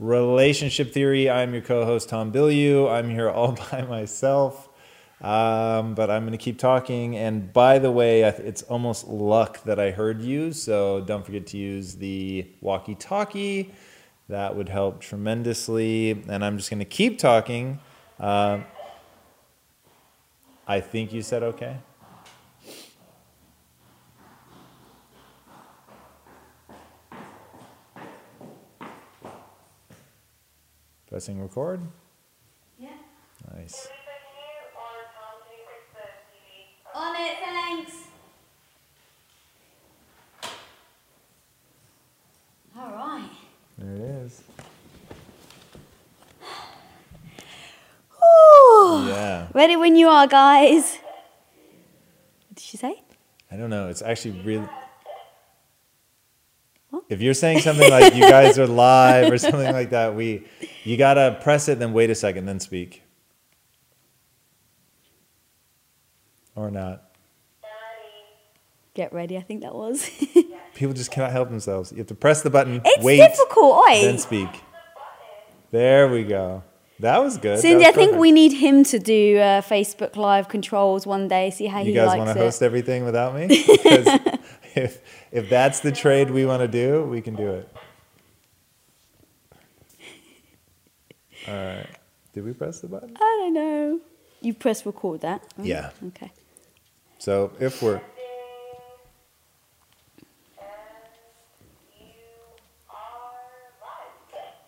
Relationship Theory. I'm your co host, Tom Bilyeu. I'm here all by myself, um, but I'm going to keep talking. And by the way, it's almost luck that I heard you, so don't forget to use the walkie talkie. That would help tremendously. And I'm just going to keep talking. Uh, I think you said okay. Pressing record. Yeah. Nice. On it, thanks. All right. There it is. Ooh. Yeah. Ready when you are, guys. What did she say? I don't know. It's actually really. What? If you're saying something like you guys are live or something like that, we you gotta press it, then wait a second, then speak. Or not. Get ready, I think that was. People just cannot help themselves. You have to press the button, it's wait, difficult, oi. then speak. There we go. That was good. Cindy, was I think we need him to do uh, Facebook Live controls one day, see how You he guys want to host everything without me? If if that's the trade we want to do, we can do it. All right. Did we press the button? I don't know. You press record that? Oh, Yeah. Okay. So if we're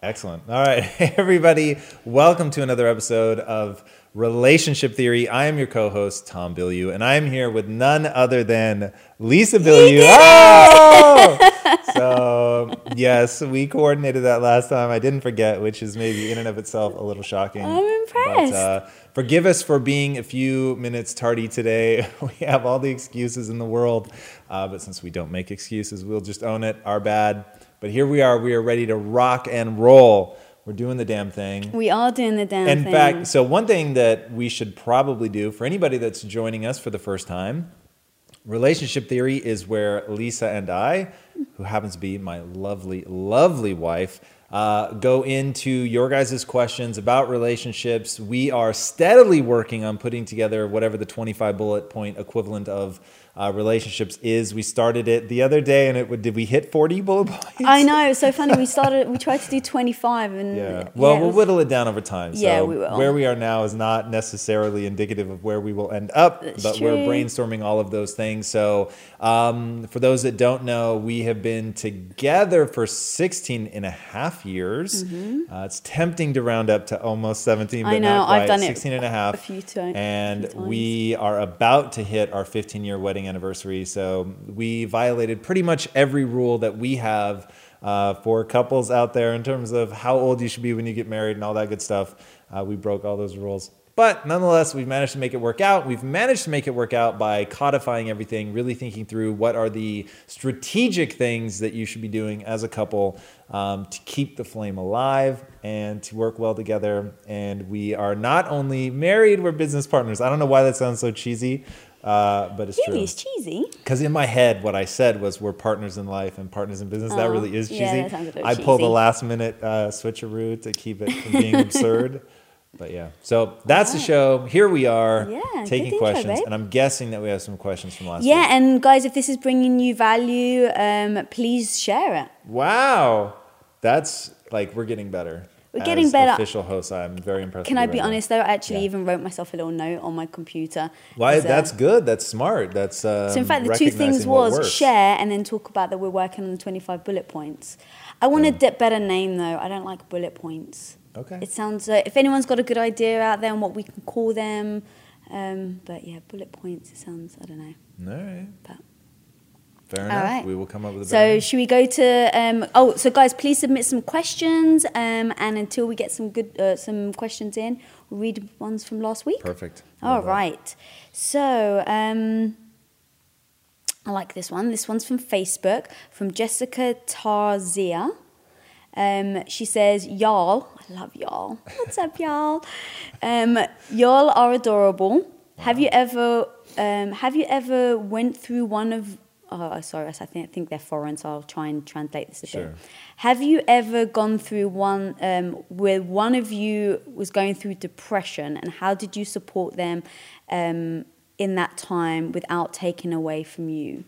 Excellent. All right, everybody, welcome to another episode of Relationship Theory. I am your co-host Tom Bilyeu, and I am here with none other than Lisa Bilyeu. Oh! so yes, we coordinated that last time. I didn't forget, which is maybe in and of itself a little shocking. I'm impressed. But, uh, forgive us for being a few minutes tardy today. We have all the excuses in the world, uh, but since we don't make excuses, we'll just own it. Our bad. But here we are. We are ready to rock and roll. We're doing the damn thing. We are doing the damn In thing. In fact, so one thing that we should probably do for anybody that's joining us for the first time, relationship theory is where Lisa and I, who happens to be my lovely, lovely wife, uh, go into your guys' questions about relationships. We are steadily working on putting together whatever the 25 bullet point equivalent of uh, relationships is. We started it the other day, and it would, did we hit 40 bullet points? I know, so funny. We started, we tried to do 25 and. Yeah. Well, it we'll was- whittle it down over time. So Yeah, we will. Where we are now is not necessarily indicative of where we will end up, That's but we're brainstorming all of those things. So, um, for those that don't know, we have been together for 16 and a half years. Uh, it's tempting to round up to almost 17, but Mm-hmm. I know, not I've quite. done it 16 and a half. a few ti- a And few times. we are about to hit our 15 year wedding anniversary. So we violated pretty much every rule that we have uh, for couples out there in terms of how old you should be when you get married and all that good stuff. Uh, we broke all those rules. But nonetheless, we've managed to make it work out. We've managed to make it work out by codifying everything, really thinking through what are the strategic things that you should be doing as a couple um, to keep the flame alive and to work well together. And we are not only married, we're business partners. I don't know why that sounds so cheesy, uh, but it's Really, true. it's cheesy. Because in my head, what I said was we're partners in life and partners in business. that Oh, really is cheesy. yeah, that sounds a bit I pulled a last minute uh, switcheroo to keep it from being absurd. But yeah, so that's the show. Here we are Yeah, taking questions, babe. and I'm guessing that we have some questions from last Yeah, week. Yeah, and guys, if this is bringing you value, um, please share it. Wow, that's like we're getting better. We're getting better. Official host, I'm very impressed. Can I you be now. honest though? I actually Yeah. even wrote myself a little note on my computer. Why? uh, That's good. That's smart. That's um, So in fact, the two things was share and then talk about that we're working on the 25 bullet points. I want a better name though. I don't like bullet points. Okay. It sounds. Uh, if anyone's got a good idea out there on what we can call them, um, but yeah, bullet points. It sounds. I don't know. Right. But Fair enough. right. We will come up with a So better should we go to? Um, oh, so guys, please submit some questions, um, and until we get some good uh, some questions in, we'll read ones from last week. Perfect. All Love that. So um, I like this one. This one's from Facebook from Jessica Tarzia. Um, she says, "Y'all, I love y'all. What's up, y'all? Um, y'all are adorable. Have you ever, um, have you ever went through one of? Oh, sorry, I think I think they're foreign, so I'll try and translate this a Sure. bit. Have you ever gone through one um, where one of you was going through depression, and how did you support them um, in that time without taking away from you?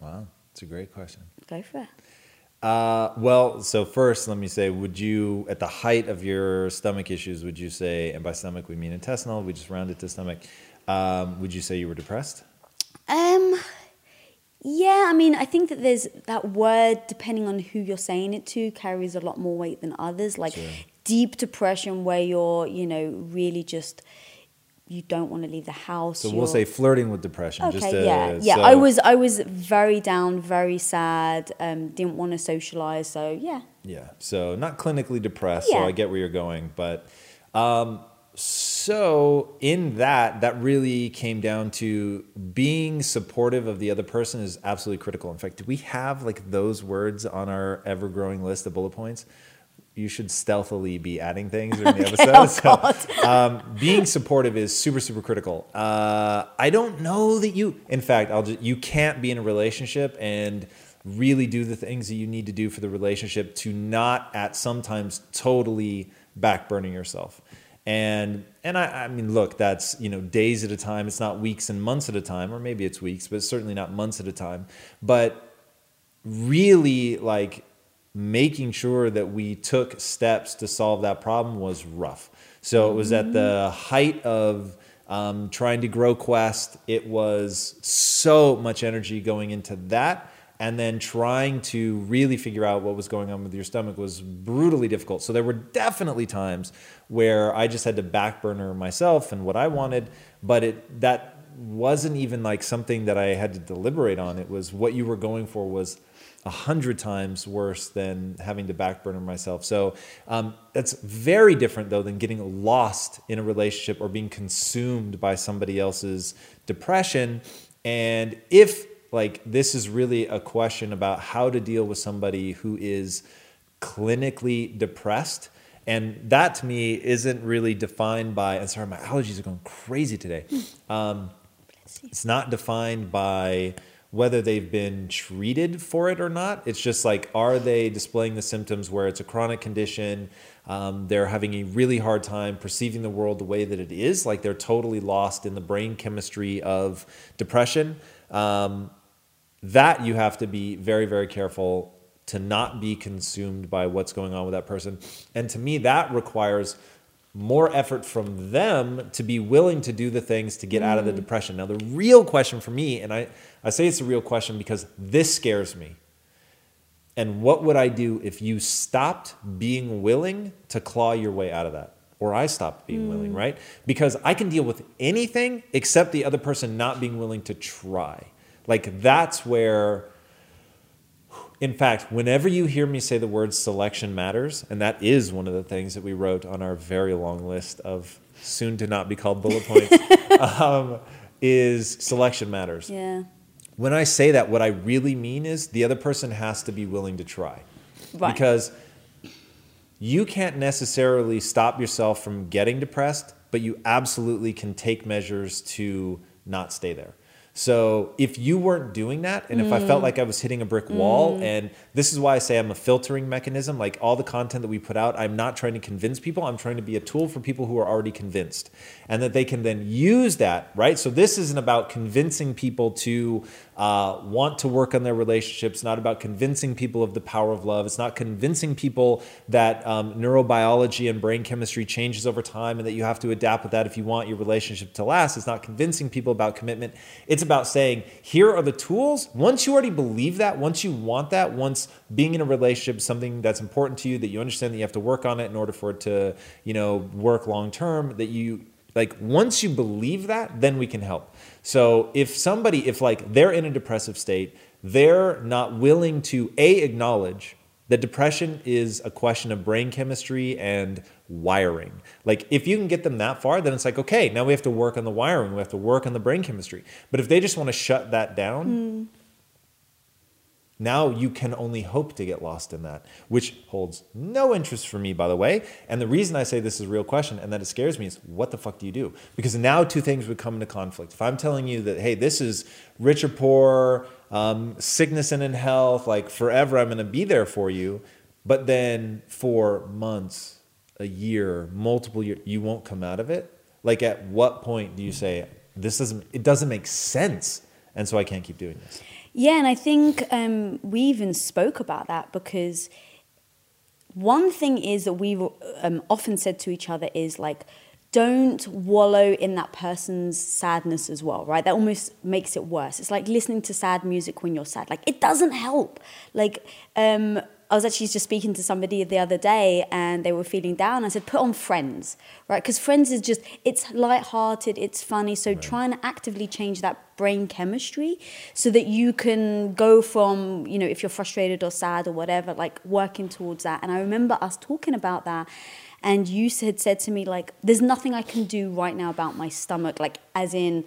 Wow, it's a great question. Go for it. Uh, well, so first, let me say, would you, at the height of your stomach issues, would you say, and by stomach we mean intestinal, we just round it to stomach, um, would you say you were depressed? Um, yeah, I mean, I think that there's that word, depending on who you're saying it to, carries a lot more weight than others. Like Sure. deep depression, where you're, you know, really just you don't want to leave the house. So we'll say flirting with depression. Okay, to, yeah, yeah. so- I was, I was very down, very sad. Um, didn't want to socialize. So yeah, Yeah. So not clinically depressed. So I get where you're going, but um, so in that, that really came down to being supportive of the other person is absolutely critical. In fact, do we have like those words on our ever growing list of bullet points? You should stealthily be adding things during the episode. oh So, um, being supportive is super super critical. Uh, i don't know that you in fact i'll just you can't be in a relationship and really do the things that you need to do for the relationship to not at sometimes totally backburning yourself. And and I, I mean look that's you know days at a time. It's not weeks and months at a time or maybe it's weeks but certainly not months at a time. But really like making sure that we took steps to solve that problem was rough. So it was at the height of um, trying to grow Quest. It was so much energy going into that. And then trying to really figure out what was going on with your stomach was brutally difficult. So there were definitely times where I just had to backburner myself and what I wanted, but it that wasn't even like something that I had to deliberate on. It was what you were going for was a hundred times worse than having to backburner myself. So um, that's very different though than getting lost in a relationship or being consumed by somebody else's depression. And if like this is really a question about how to deal with somebody who is clinically depressed. And that to me isn't really defined by, and sorry, my allergies are going crazy today. Um, it's not defined by whether they've been treated for it or not. It's just like, are they displaying the symptoms where it's a chronic condition? Um, they're having a really hard time perceiving the world the way that it is. Like they're totally lost in the brain chemistry of depression. Um, that you have to be very, very careful to not be consumed by what's going on with that person. And to me, that requires more effort from them to be willing to do the things to get out of the mm. depression. Now, the real question for me, and I, I say it's a real question because this scares me. And what would I do if you stopped being willing to claw your way out of that? Or I stopped being mm. willing, right? Because I can deal with anything except the other person not being willing to try. Like that's where in fact, whenever you hear me say the word selection matters, and that is one of the things that we wrote on our very long list of soon to not be called bullet points, um, is selection matters. yeah, When I say that, what I really mean is the other person has to be willing to try. Right. Because you can't necessarily stop yourself from getting depressed, but you absolutely can take measures to not stay there. So if you weren't doing that, and if I felt mm. like I was hitting a brick wall, mm. and this is why I say I'm a filtering mechanism, like all the content that we put out, I'm not trying to convince people, I'm trying to be a tool for people who are already convinced, and that they can then use that, right? So this isn't about convincing people to uh, want to work on their relationships, not about convincing people of the power of love. It's not convincing people that um, neurobiology and brain chemistry changes over time and that you have to adapt with that if you want your relationship to last. It's not convincing people about commitment. It's about saying, here are the tools. Once you already believe that, once you want that, once being in a relationship is something that's important to you, that you understand that you have to work on it in order for it to, you know, work long term, that you like once you believe that, then we can help. So if somebody, if like they're in a depressive state, they're not willing to a acknowledge that depression is a question of brain chemistry and wiring. Like if you can get them that far, then it's like okay, now we have to work on the wiring, we have to work on the brain chemistry. But if they just want to shut that down, Mm. Now you can only hope to get lost in that, which holds no interest for me, by the way. And the reason I say this is a real question and that it scares me is what the fuck do you do? Because now two things would come into conflict. If I'm telling you that, hey, this is rich or poor, um, sickness and in health, like forever, I'm going to be there for you. But then for months, a year, multiple years, you won't come out of it. Like at what point do you say, this doesn't, it doesn't make sense. And so I can't keep doing this. Yeah, and I think um, we even spoke about that because one thing is that we've um, often said to each other is like, don't wallow in that person's sadness as well, right? That almost makes it worse. It's like listening to sad music when you're sad. Like, it doesn't help. Like, um, I was actually just speaking to somebody the other day and they were feeling down. I said, put on Friends, right? Because Friends is just, it's lighthearted, it's funny. So trying to actively change that brain chemistry so that you can go from, you know, if you're frustrated or sad or whatever, like working towards that. And I remember us talking about that. And you had said to me, like, there's nothing I can do right now about my stomach, like, as in,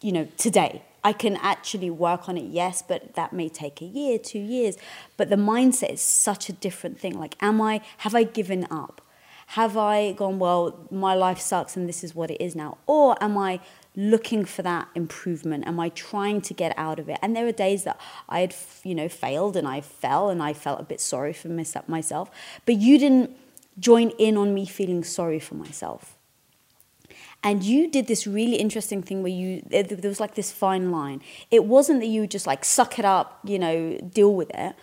you know, today. I can actually work on it, yes, but that may take a year, two years. But the mindset is such a different thing. Like, am I, have I given up? Have I gone, well, my life sucks and this is what it is now? Or am I looking for that improvement? Am I trying to get out of it? And there were days that I had, you know, failed and I fell and I felt a bit sorry for myself. But you didn't join in on me feeling sorry for myself. And you did this really interesting thing where you, there was like this fine line. It wasn't that you would just like suck it up, you know, deal with it.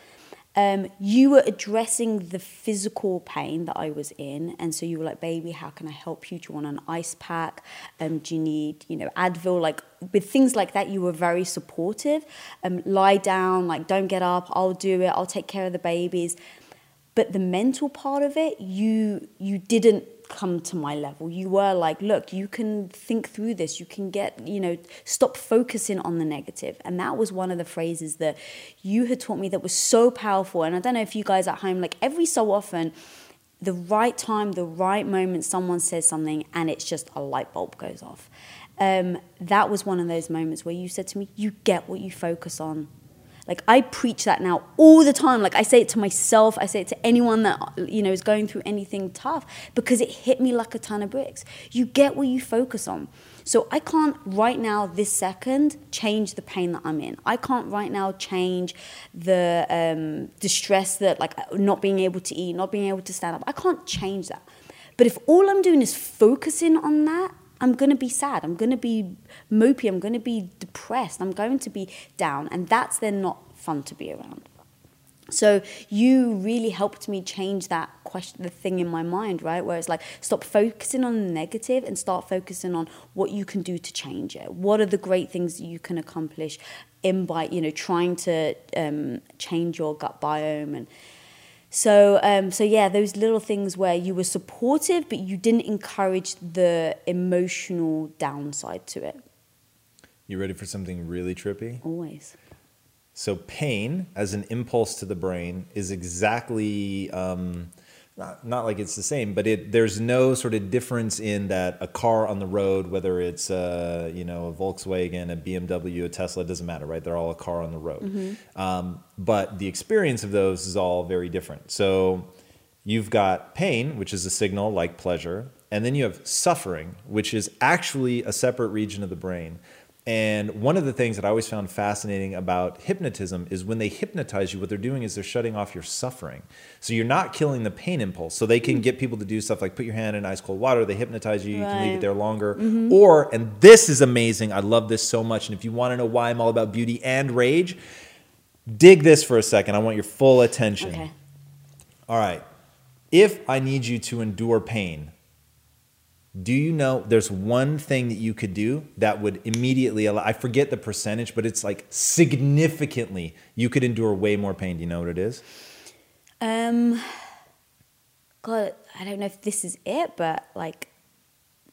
Um, you were addressing the physical pain that I was in. And so you were like, baby, how can I help you? Do you want an ice pack? Um, do you need, you know, Advil? Like with things like that, you were very supportive. Um, lie down, like don't get up, I'll do it, I'll take care of the babies but the mental part of it you you didn't come to my level. You were like look you can think through this. You can get you know stop focusing on the negative. and that was one of the phrases that you had taught me that was so powerful. And i don't know if you guys at home like every so often the right time the right moment someone says something and it's just a light bulb goes off. Um, that was one of those moments where you said to me you get what you focus on like I preach that now all the time. Like I say it to myself, I say it to anyone that you know is going through anything tough because it hit me like a ton of bricks. You get what you focus on. So I can't right now this second change the pain that I'm in. I can't right now change the um, distress that like not being able to eat, not being able to stand up. I can't change that. But if all I'm doing is focusing on that, I'm going to be sad. I'm going to be mopey. I'm going to be depressed. I'm going to be down. And that's then not fun to be around. So you really helped me change that question, the thing in my mind, right? Where it's like, stop focusing on the negative and start focusing on what you can do to change it. What are the great things you can accomplish in by, you know, trying to um, change your gut biome and so, um, so yeah, those little things where you were supportive, but you didn't encourage the emotional downside to it. You ready for something really trippy? Always. So, pain as an impulse to the brain is exactly um, not, not like it's the same, but it, there's no sort of difference in that a car on the road, whether it's uh, you know a Volkswagen, a BMW, a Tesla, it doesn't matter, right? They're all a car on the road. Um, but the experience of those is all very different. So, you've got pain, which is a signal like pleasure, and then you have suffering, which is actually a separate region of the brain. And one of the things that I always found fascinating about hypnotism is when they hypnotize you, what they're doing is they're shutting off your suffering. So you're not killing the pain impulse. So they can get people to do stuff like put your hand in ice cold water, they hypnotize you, you can leave it there longer. Mm-hmm. Or, and this is amazing, I love this so much. And if you want to know why I'm all about beauty and rage, dig this for a second. I want your full attention. Okay. All right. If I need you to endure pain, do you know there's one thing that you could do that would immediately allow, I forget the percentage, but it's like significantly, you could endure way more pain. Do you know what it is? Um, God, I don't know if this is it, but like,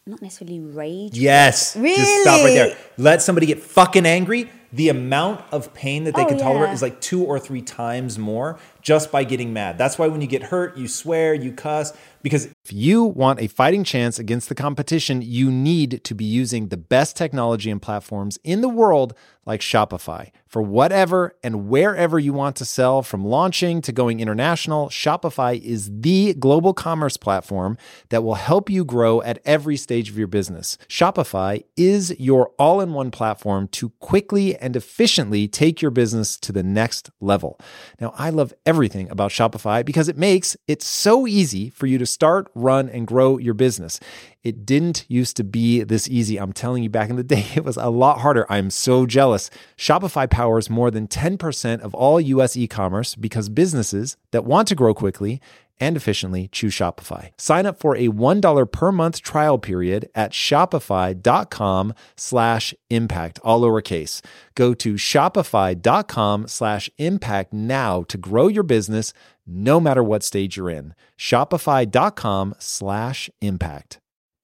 not necessarily rage. Yes. Just stop right there. Let somebody get fucking angry. The amount of pain that they Oh, can tolerate yeah. is like two or three times more just by getting mad. That's why when you get hurt, you swear, you cuss, because If you want a fighting chance against the competition, you need to be using the best technology and platforms in the world like Shopify. For whatever and wherever you want to sell, from launching to going international, Shopify is the global commerce platform that will help you grow at every stage of your business. Shopify is your all in one platform to quickly and efficiently take your business to the next level. Now, I love everything about Shopify because it makes it so easy for you to start, run, and grow your business. It didn't used to be this easy. I'm telling you, back in the day, it was a lot harder. I'm so jealous. Shopify powers more than 10% of all US e commerce because businesses that want to grow quickly and efficiently choose Shopify. Sign up for a $1 per month trial period at shopify.com slash impact, all lowercase. Go to shopify.com slash impact now to grow your business no matter what stage you're in. Shopify.com slash impact.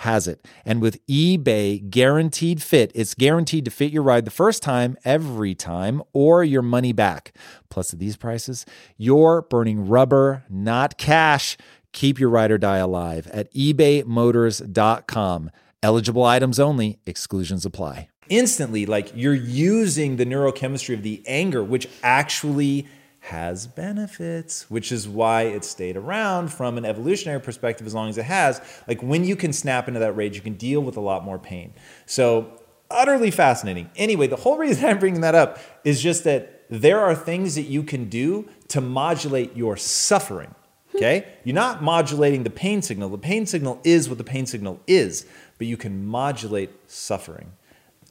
has it. And with eBay Guaranteed Fit, it's guaranteed to fit your ride the first time, every time, or your money back. Plus, at these prices, you're burning rubber, not cash. Keep your ride or die alive at ebaymotors.com. Eligible items only, exclusions apply. instantly like you're using the neurochemistry of the anger which actually has benefits which is why it stayed around from an evolutionary perspective as long as it has like when you can snap into that rage you can deal with a lot more pain so utterly fascinating anyway the whole reason i'm bringing that up is just that there are things that you can do to modulate your suffering hmm. Okay? You're not modulating the pain signal. The pain signal is what the pain signal is, but you can modulate suffering.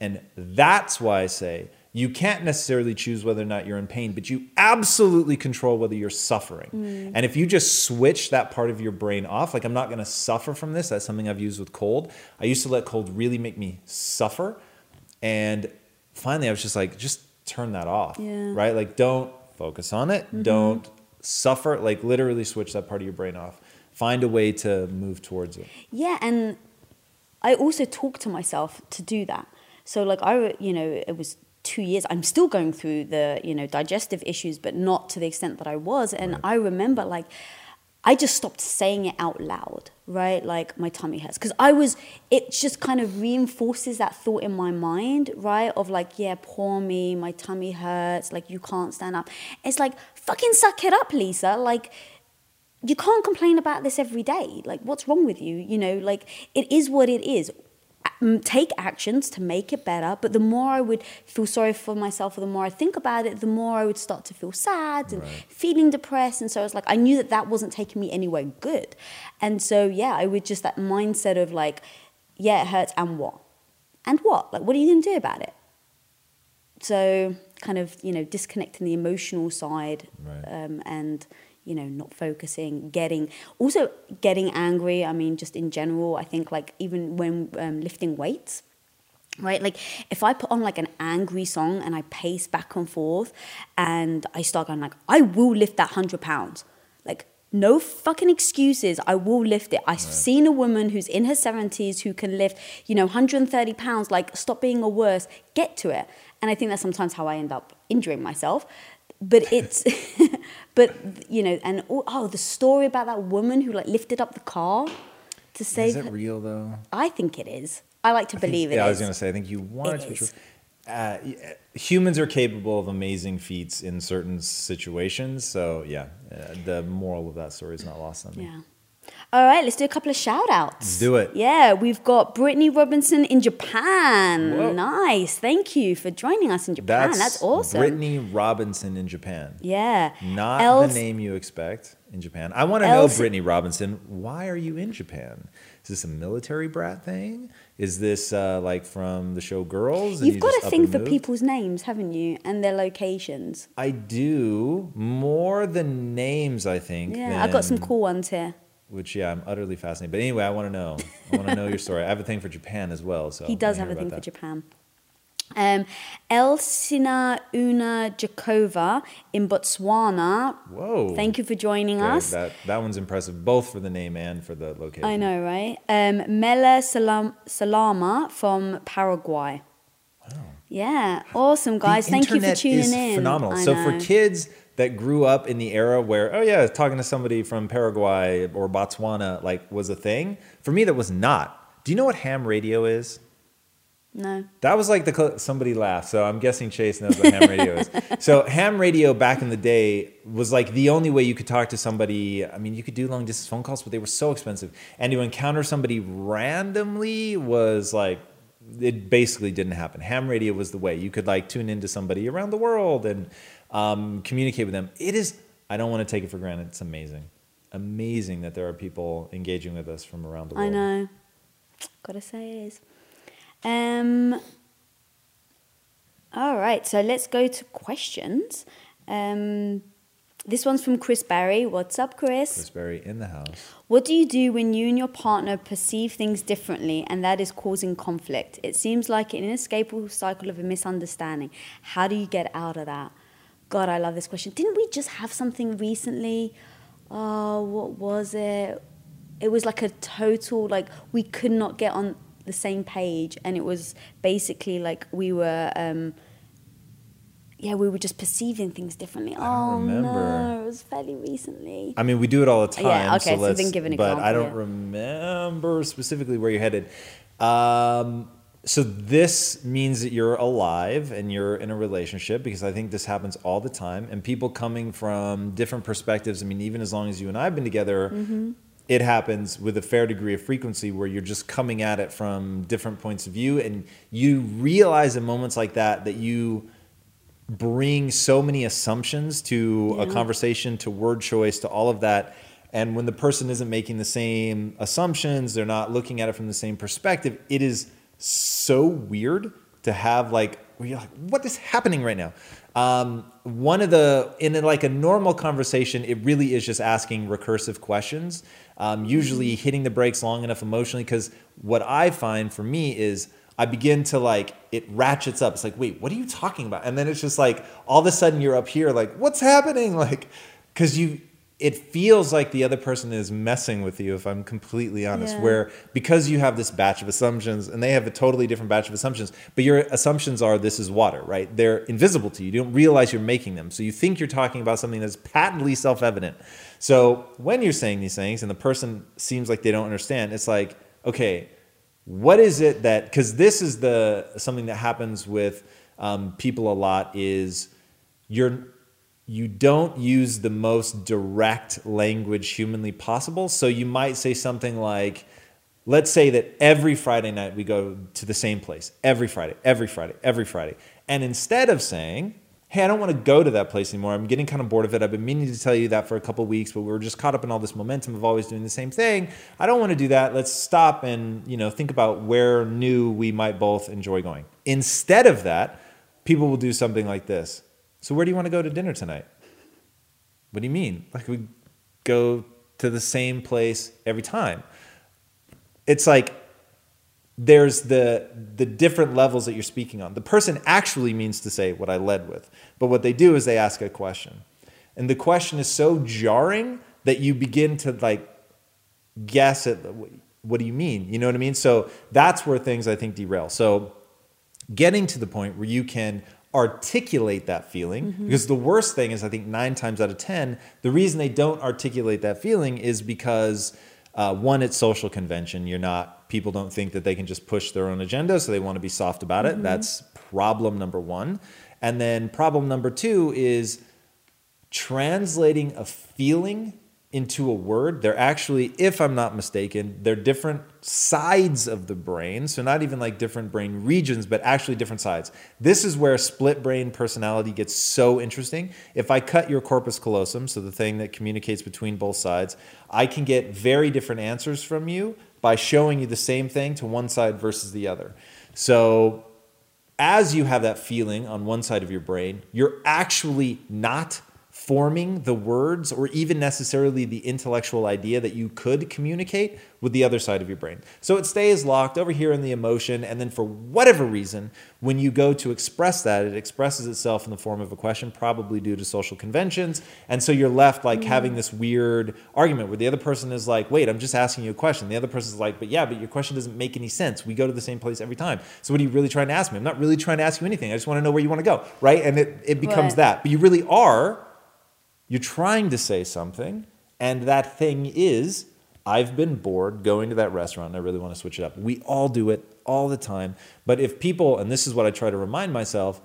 And that's why I say you can't necessarily choose whether or not you're in pain, but you absolutely control whether you're suffering. Mm. And if you just switch that part of your brain off, like I'm not gonna suffer from this, that's something I've used with cold. I used to let cold really make me suffer. And finally, I was just like, just turn that off, Yeah. right? Like, don't focus on it. Mm-hmm. Don't suffer. Like, literally switch that part of your brain off. Find a way to move towards it. Yeah, and I also talk to myself to do that. So like I, you know, it was two years. I'm still going through the, you know, digestive issues, but not to the extent that I was. And I remember like I just stopped saying it out loud, right? Like my tummy hurts because I was. It just kind of reinforces that thought in my mind, right? Of like, yeah, poor me, my tummy hurts. Like you can't stand up. It's like fucking suck it up, Lisa. Like you can't complain about this every day. Like, what's wrong with you? You know, like, it is what it is. Um, Take actions to make it better, but the more I would feel sorry for myself, or the more I think about it, the more I would start to feel sad and feeling depressed. And so I was like, I knew that that wasn't taking me anywhere good. And so, yeah, I would just that mindset of like, yeah, it hurts, and what? And what? Like, what are you going to do about it? So, kind of, you know, disconnecting the emotional side Right. um, and you know not focusing getting also getting angry i mean just in general i think like even when um, lifting weights right? Like if i put on like an angry song and i pace back and forth and i start going like i will lift that 100 pounds. Like no fucking excuses i will lift it. I've seen a woman who's in her 70s who can lift you know 130 pounds like stop being a worse get to it. And i think that's sometimes how i end up injuring myself but it's but you know and oh, oh the story about that woman who like lifted up the car to save Is it her- real though? i think it is i like to believe it yeah, I was going to say, I think you want it to be true. Uh, humans are capable of amazing feats in certain situations. So, yeah, uh, the moral of that story is not lost on me. yeah all right let's do a couple of shout outs Let's do it. yeah we've got brittany robinson in japan Whoa. nice thank you for joining us in japan that's, awesome Brittany Robinson in Japan. yeah Not the name you expect in Japan. I want to know, Brittany Robinson, why are you in Japan? Is this a military brat thing? Is this uh, like from the show Girls? and You've you got to think for people's names, haven't you? And their locations. I do more than names. I think. Yeah, I got some cool ones here. Which yeah, I'm utterly fascinated. But anyway, I want to know. I want to know your story. I have a thing for Japan as well. So He does have a thing about for. Japan. Um, Elsina Una Jakova in Botswana. Whoa! Thank you for joining Okay, us. That that one's impressive, both for the name and for the location. I know, right? Um, Mela Salam- Salama from Paraguay. Wow. Yeah, awesome, guys. The Thank you for tuning is in. Phenomenal. I so know. for kids that grew up in the era where, oh yeah, talking to somebody from Paraguay or Botswana like was a thing. For me, that was not. Do you know what ham radio is? No. That was like the cl- somebody laughed, so I'm guessing Chase knows what ham radio is. So ham radio back in the day was like the only way you could talk to somebody. I mean, you could do long distance phone calls, but they were so expensive, and to encounter somebody randomly was like it basically didn't happen. Ham radio was the way you could like tune into somebody around the world and um, communicate with them. It is. I don't want to take it for granted. It's amazing, amazing that there are people engaging with us from around the world. I know. Gotta say it is. Um. All right, so let's go to questions. Um, this one's from Chris Barry. What's up, Chris? Chris Berry in the house. What do you do when you and your partner perceive things differently and that is causing conflict? It seems like an inescapable cycle of a misunderstanding. How do you get out of that? God, I love this question. Didn't we just have something recently? Oh, what was it? It was like a total, like, we could not get on the same page. And it was basically like we were, um, yeah, we were just perceiving things differently. oh, remember. no, it was fairly recently. I mean, we do it all the time. Yeah, okay, so let's- then give an But I don't yeah. remember specifically where you're headed. Um, so this means that you're alive and you're in a relationship because I think this happens all the time. And people coming from different perspectives. I mean, even as long as you and I have been together, Mm-hmm. it happens with a fair degree of frequency where you're just coming at it from different points of view, and you realize in moments like that that you bring so many assumptions to a conversation, to word choice, to all of that. And when the person isn't making the same assumptions, they're not looking at it from the same perspective, it is so weird to have like, where you're like, what is happening right now? Um, one of the, in a, like a normal conversation, it really is just asking recursive questions, um, usually hitting the brakes long enough emotionally. Because what I find for me is, I begin to like it ratchets up. It's like, wait, what are you talking about? And then it's just like all of a sudden you're up here, like, what's happening? Like, because you, it feels like the other person is messing with you. If I'm completely honest, Yeah. where because you have this batch of assumptions and they have a totally different batch of assumptions, but your assumptions are this is water, right? They're invisible to you. You don't realize you're making them, so you think you're talking about something that's patently self-evident. So when you're saying these things and the person seems like they don't understand, it's like, okay what is it that because this is the something that happens with um, people a lot is you're you don't use the most direct language humanly possible. So you might say something like let's say that every friday night we go to the same place every friday every friday every friday. And instead of saying hey i don't want to go to that place anymore i'm getting kind of bored of it i've been meaning to tell you that for a couple weeks but we were just caught up in all this momentum of always doing the same thing i don't want to do that let's stop and you know think about where new we might both enjoy going. Instead of that people will do something like this so where do you want to go to dinner tonight what do you mean like we go to the same place every time it's like there's the the different levels that you're speaking on. The person actually means to say what I led with, but what they do is they ask a question, and the question is so jarring that you begin to like guess at what do you mean? You know what I mean? So that's where things I think derail. So getting to the point where you can articulate that feeling. Because the worst thing is i think nine times out of ten the reason they don't articulate that feeling is because uh, one it's social convention. You're not people don't think that they can just push their own agenda so they want to be soft about it. That's problem number one. And then problem number two is translating a feeling into a word, they're actually, if I'm not mistaken, they're different sides of the brain. So, not even like different brain regions, but actually different sides. This is where split brain personality gets so interesting. If I cut your corpus callosum, so the thing that communicates between both sides, I can get very different answers from you by showing you the same thing to one side versus the other. So, as you have that feeling on one side of your brain, you're actually not forming the words or even necessarily the intellectual idea that you could communicate with the other side of your brain. So it stays locked over here in the emotion, and then for whatever reason, when you go to express that, it expresses itself in the form of a question, probably due to social conventions. And so you're left like mm. having this weird argument where the other person is like, wait, I'm just asking you a question. The other person's like, but yeah, but your question doesn't make any sense. We go to the same place every time. So what are you really trying to ask me? I'm not really trying to ask you anything. I just want to know where you want to go. Right. And it, it becomes right. that. But you really are you're trying to say something, and that thing is, I've been bored going to that restaurant and I really want to switch it up. We all do it all the time. But if people, and this is what I try to remind myself,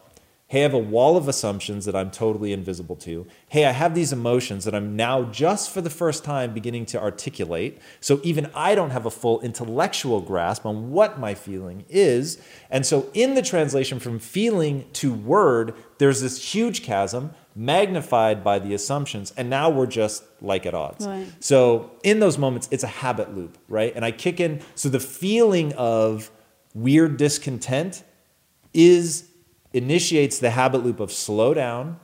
hey, I have a wall of assumptions that I'm totally invisible to. Hey, I have these emotions that I'm now just for the first time beginning to articulate. So even I don't have a full intellectual grasp on what my feeling is. And so in the translation from feeling to word, there's this huge chasm magnified by the assumptions, and now we're just like at odds. Right. So in those moments, it's a habit loop, right? And I kick in. So the feeling of weird discontent is initiates the habit loop of slow down,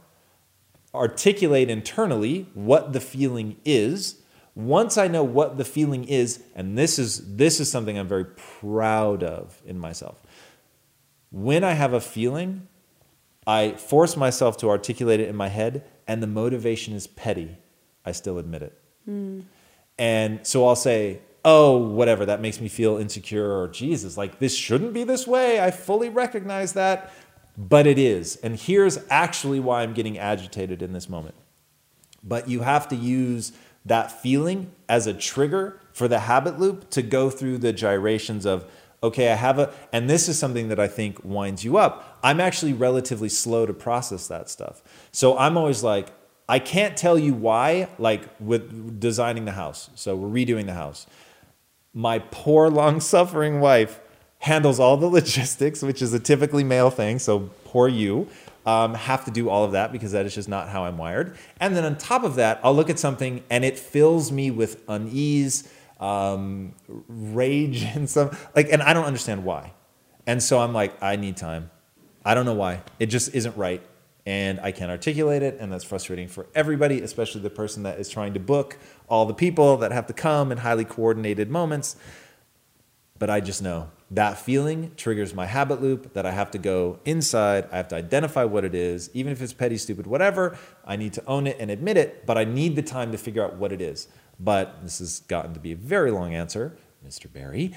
articulate internally what the feeling is. Once I know what the feeling is, and this is this is something I'm very proud of in myself. When I have a feeling, I force myself to articulate it in my head, and the motivation is petty. I still admit it. Mm. And so I'll say, oh, whatever, that makes me feel insecure, or Jesus, like this shouldn't be this way. I fully recognize that, but it is. And here's actually why I'm getting agitated in this moment. But you have to use that feeling as a trigger for the habit loop to go through the gyrations of, okay, I have a, and this is something that I think winds you up. I'm actually relatively slow to process that stuff. So I'm always like, I can't tell you why, like with designing the house. So we're redoing the house. My poor, long suffering wife handles all the logistics, which is a typically male thing. So poor you. Um, have to do all of that because that is just not how I'm wired. And then on top of that, I'll look at something and it fills me with unease um, rage and some like, and I don't understand why. And so I'm like, I need time. I don't know why. It just isn't right. And I can't articulate it. And that's frustrating for everybody, especially the person that is trying to book all the people that have to come in highly coordinated moments. But I just know that feeling triggers my habit loop that I have to go inside. I have to identify what it is, even if it's petty, stupid, whatever. I need to own it and admit it, but I need the time to figure out what it is. But this has gotten to be a very long answer, Mr. Barry.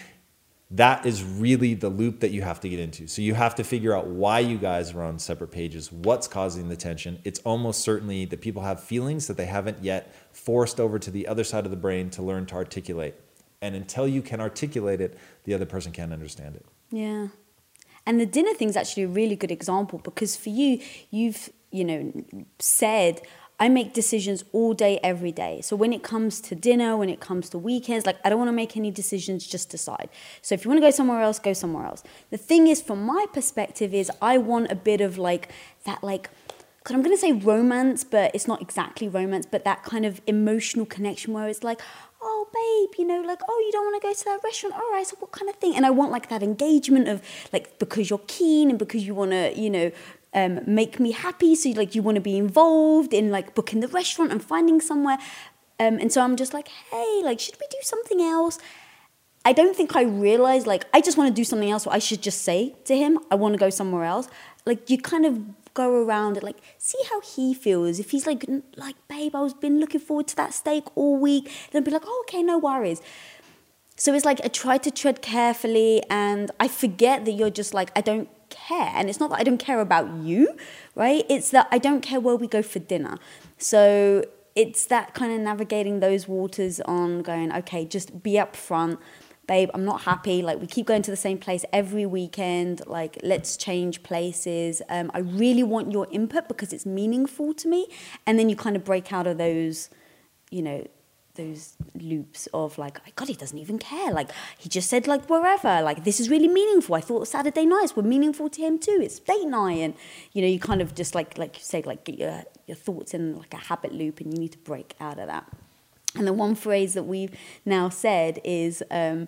That is really the loop that you have to get into. So you have to figure out why you guys are on separate pages, what's causing the tension. It's almost certainly that people have feelings that they haven't yet forced over to the other side of the brain to learn to articulate. And until you can articulate it, the other person can't understand it. Yeah. And the dinner thing's actually a really good example because for you, you've, you know, said, I make decisions all day, every day. So when it comes to dinner, when it comes to weekends, like I don't want to make any decisions, just decide. So if you want to go somewhere else, go somewhere else. The thing is, from my perspective, is I want a bit of like that, like, I'm going to say romance, but it's not exactly romance, but that kind of emotional connection where it's like, oh babe you know like oh you don't want to go to that restaurant all right so what kind of thing and i want like that engagement of like because you're keen and because you want to you know um, make me happy. So like you want to be involved in like booking the restaurant and finding somewhere. Um, and so I'm just like, hey, like should we do something else? I don't think I realized like I just want to do something else. So I should just say to him, I want to go somewhere else. Like you kind of go around and like see how he feels. If he's like like babe, I was been looking forward to that steak all week, then be like, oh okay, no worries. So it's like I try to tread carefully, and I forget that you're just like I don't care. And it's not that I don't care about you, right? It's that I don't care where we go for dinner. So it's that kind of navigating those waters on going, okay, just be upfront. Babe, I'm not happy. Like, we keep going to the same place every weekend. Like, let's change places. Um, I really want your input because it's meaningful to me. And then you kind of break out of those, you know, those loops of like, God, he doesn't even care. Like he just said like wherever. Like this is really meaningful. I thought Saturday nights were meaningful to him too. It's date night, and you know you kind of just like like you say like get your your thoughts in like a habit loop, and you need to break out of that. And the one phrase that we've now said is, um,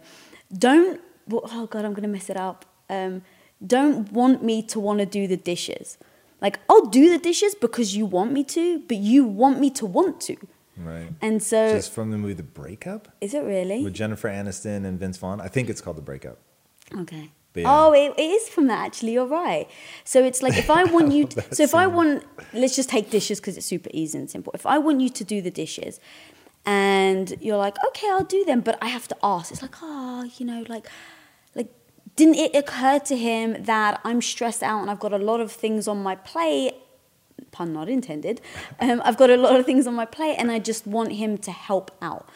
"Don't." Oh God, I'm gonna mess it up. Um, don't want me to want to do the dishes. Like I'll do the dishes because you want me to, but you want me to want to. Right. And so, Just from the movie The Breakup is it really? with Jennifer Aniston and Vince Vaughn. I think it's called The Breakup. Okay. Yeah. Oh, it, it is from that. Actually, you're right. So it's like if I want you. To, so if I want, let's just take dishes because it's super easy and simple. If I want you to do the dishes, and you're like, okay, I'll do them, but I have to ask. It's like, oh, you know, like, like, didn't it occur to him that I'm stressed out and I've got a lot of things on my plate? Pun not intended. Um, I've got a lot of things on my plate, and I just want him to help out.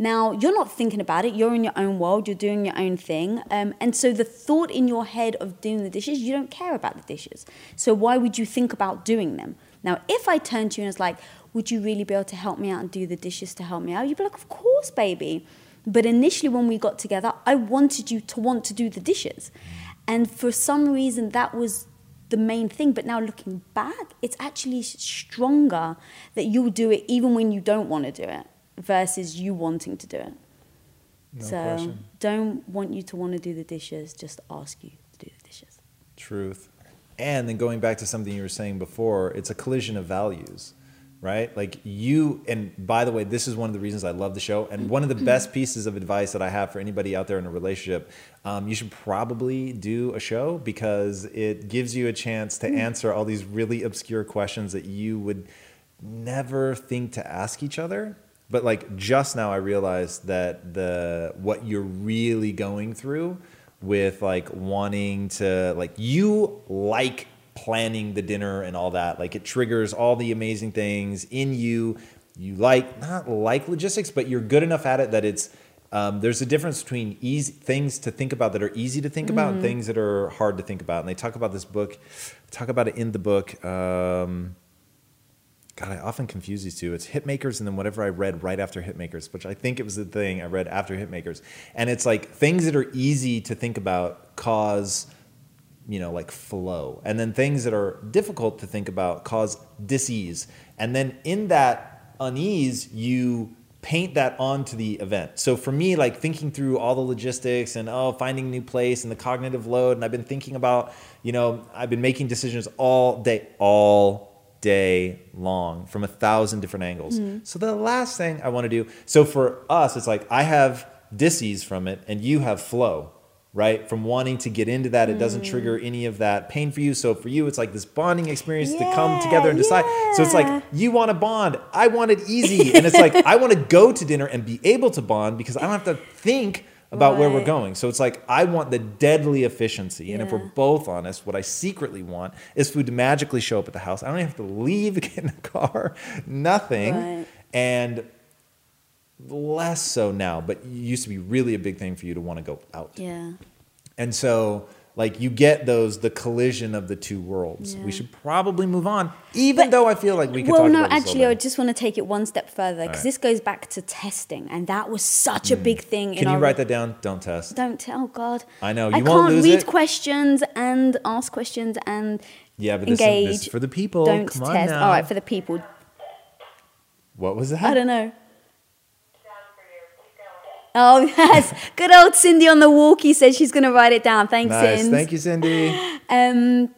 Now, you're not thinking about it. You're in your own world. You're doing your own thing. Um, and so the thought in your head of doing the dishes, you don't care about the dishes. So why would you think about doing them? Now, if I turned to you and was like, would you really be able to help me out and do the dishes to help me out? You'd be like, of course, baby. But initially, when we got together, I wanted you to want to do the dishes. And for some reason, that was the main thing. But now looking back, it's actually stronger that you'll do it even when you don't want to do it versus you wanting to do it. No so question. don't want you to want to do the dishes, just ask you to do the dishes. Truth. And then going back to something you were saying before, it's a collision of values, right? Like you, and by the way, this is one of the reasons I love the show. And one of the best pieces of advice that I have for anybody out there in a relationship, um, you should probably do a show because it gives you a chance to answer all these really obscure questions that you would never think to ask each other. But like just now, I realized that the what you're really going through with like wanting to like you like planning the dinner and all that like it triggers all the amazing things in you you like not like logistics but you're good enough at it that it's um, there's a difference between easy things to think about that are easy to think about and things that are hard to think about and they talk about this book talk about it in the book um, God, I often confuse these two. It's Hitmakers and then whatever I read right after Hitmakers, which I think it was the thing I read after Hitmakers. And it's like things that are easy to think about cause, you know, like flow. And then things that are difficult to think about cause disease. And then in that unease, you paint that onto the event. So for me, like thinking through all the logistics and oh, finding a new place and the cognitive load, and I've been thinking about, you know, I've been making decisions all day, all day long from a thousand different angles. Mm-hmm. So the last thing I want to do, so for us, it's like I have disease from it and you have flow, right? From wanting to get into that, it doesn't trigger mm. any of that pain for you. So for you, it's like this bonding experience to come together and decide. So it's like you want to bond, I want it easy, and it's like I want to go to dinner and be able to bond because I don't have to think about where we're going. So it's like I want the deadly efficiency. And if we're both honest, what I secretly want is food to magically show up at the house. I don't even have to leave, get in the car, nothing. Right. And less so now, but used to be really a big thing for you to want to go out. Yeah. And so like you get those the collision of the two worlds. We should probably move on, even But- though I feel like we could well, talk no, actually, I just want to take it one step further because Alright. this goes back to testing, and that was such a mm. big thing. in Can you our, write that down? Don't test. Don't tell. Oh God. I know, I you won't can't lose read it. questions and ask questions and Yeah, but this, is, engage. this is for the people. Don't Come on test. All right, for the people. what was that? I don't know. Oh yes, good old Cindy on the walkie says she's going to write it down. Thanks, Nice. Cindy. Thank you, Cindy. Um,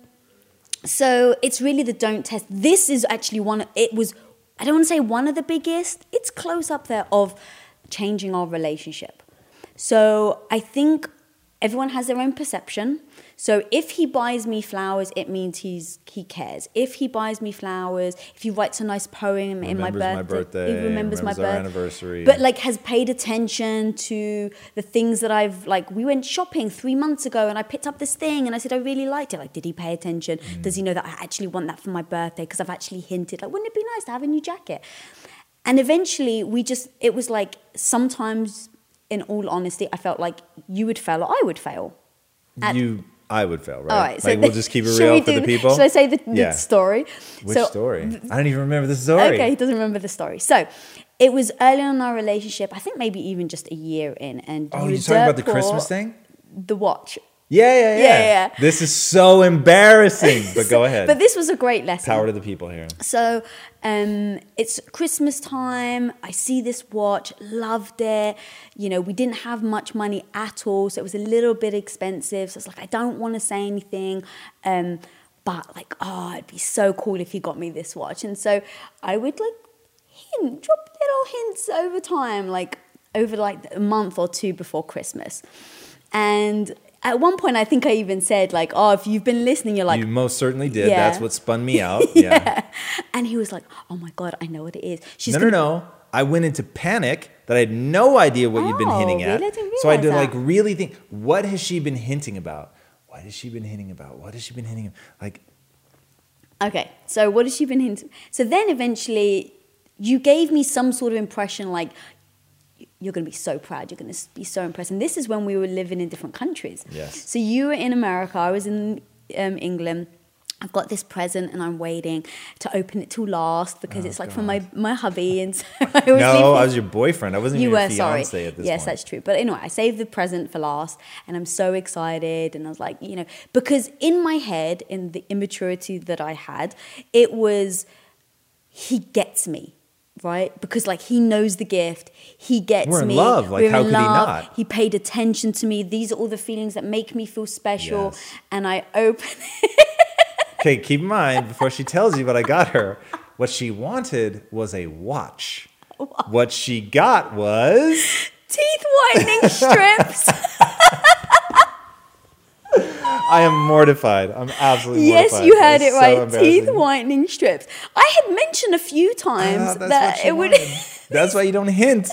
so it's really the don't test. This is actually one. It was. I don't want to say one of the biggest. It's close up there of changing our relationship. So I think everyone has their own perception. So if he buys me flowers, it means he's he cares. If he buys me flowers, if he writes a nice poem in my Remembers my birthday, birthday, he remembers, my remembers our birthday, anniversary. but like has paid attention to the things that I've like. We went shopping three months ago, and I picked up this thing, and I said I really liked it. Like, did he pay attention? Mm. Does he know that I actually want that for my birthday? Because I've actually hinted, like, wouldn't it be nice to have a new jacket? And eventually, we just it was like sometimes, in all honesty, I felt like you would fail or I would fail. At- you, I would fail, right? All right, so like we'll just keep it real for the people. Should I say the, the story? Which So- story? I don't even remember the story. Okay, he doesn't remember the story. So, it was early on in our relationship. I think maybe even just a year in. And Oh, you you're talking about the Christmas thing? The watch. Yeah, yeah, yeah. Yeah, yeah. This is so embarrassing. But go ahead. But this was a great lesson. Power to the people here. So um, it's Christmas time. I see this watch, loved it. You know, we didn't have much money at all, so it was a little bit expensive. So it's like, I don't want to say anything. Um, but like, oh, it'd be so cool if you got me this watch. And so I would like hint, drop little hints over time, like over like a month or two before Christmas. And at one point, I think I even said like, oh, if you've been listening, you're like, you most certainly did. Yeah. That's what spun me out. Yeah. and he was like, "Oh my god, I know what it is." She's no, no, gonna- no. I went into panic that I had no idea what you'd been Oh, hinting at. really? I didn't so I had to realize like really think, what has she been hinting about? What has she been hinting about? What has she been hinting? About? like, Okay, so what has she been hinting? So then eventually, you gave me some sort of impression like you're going to be so proud, you're going to be so impressed. And this is when we were living in different countries. Yes. So you were in America, I was in um, England. I've got this present and I'm waiting to open it till last because Oh, it's like for my, my hubby. And so I no, I was your boyfriend. I wasn't you even were your sorry. fiance at this yes, point. that's true. But anyway, I saved the present for last, and I'm so excited. And I was like, you know, because in my head, in the immaturity that I had, it was he gets me. Right, because like he knows the gift, he gets We're in me. love, like, We're how in could he love. not? He paid attention to me. These are all the feelings that make me feel special. Yes. And I open Okay, keep in mind before she tells you what I got her, what she wanted was a watch. What she got was teeth whitening strips. I am mortified. I'm absolutely Yes, mortified. you heard it was so right. Teeth whitening strips. I had mentioned a few Ah, times that it would. That's why you don't hint.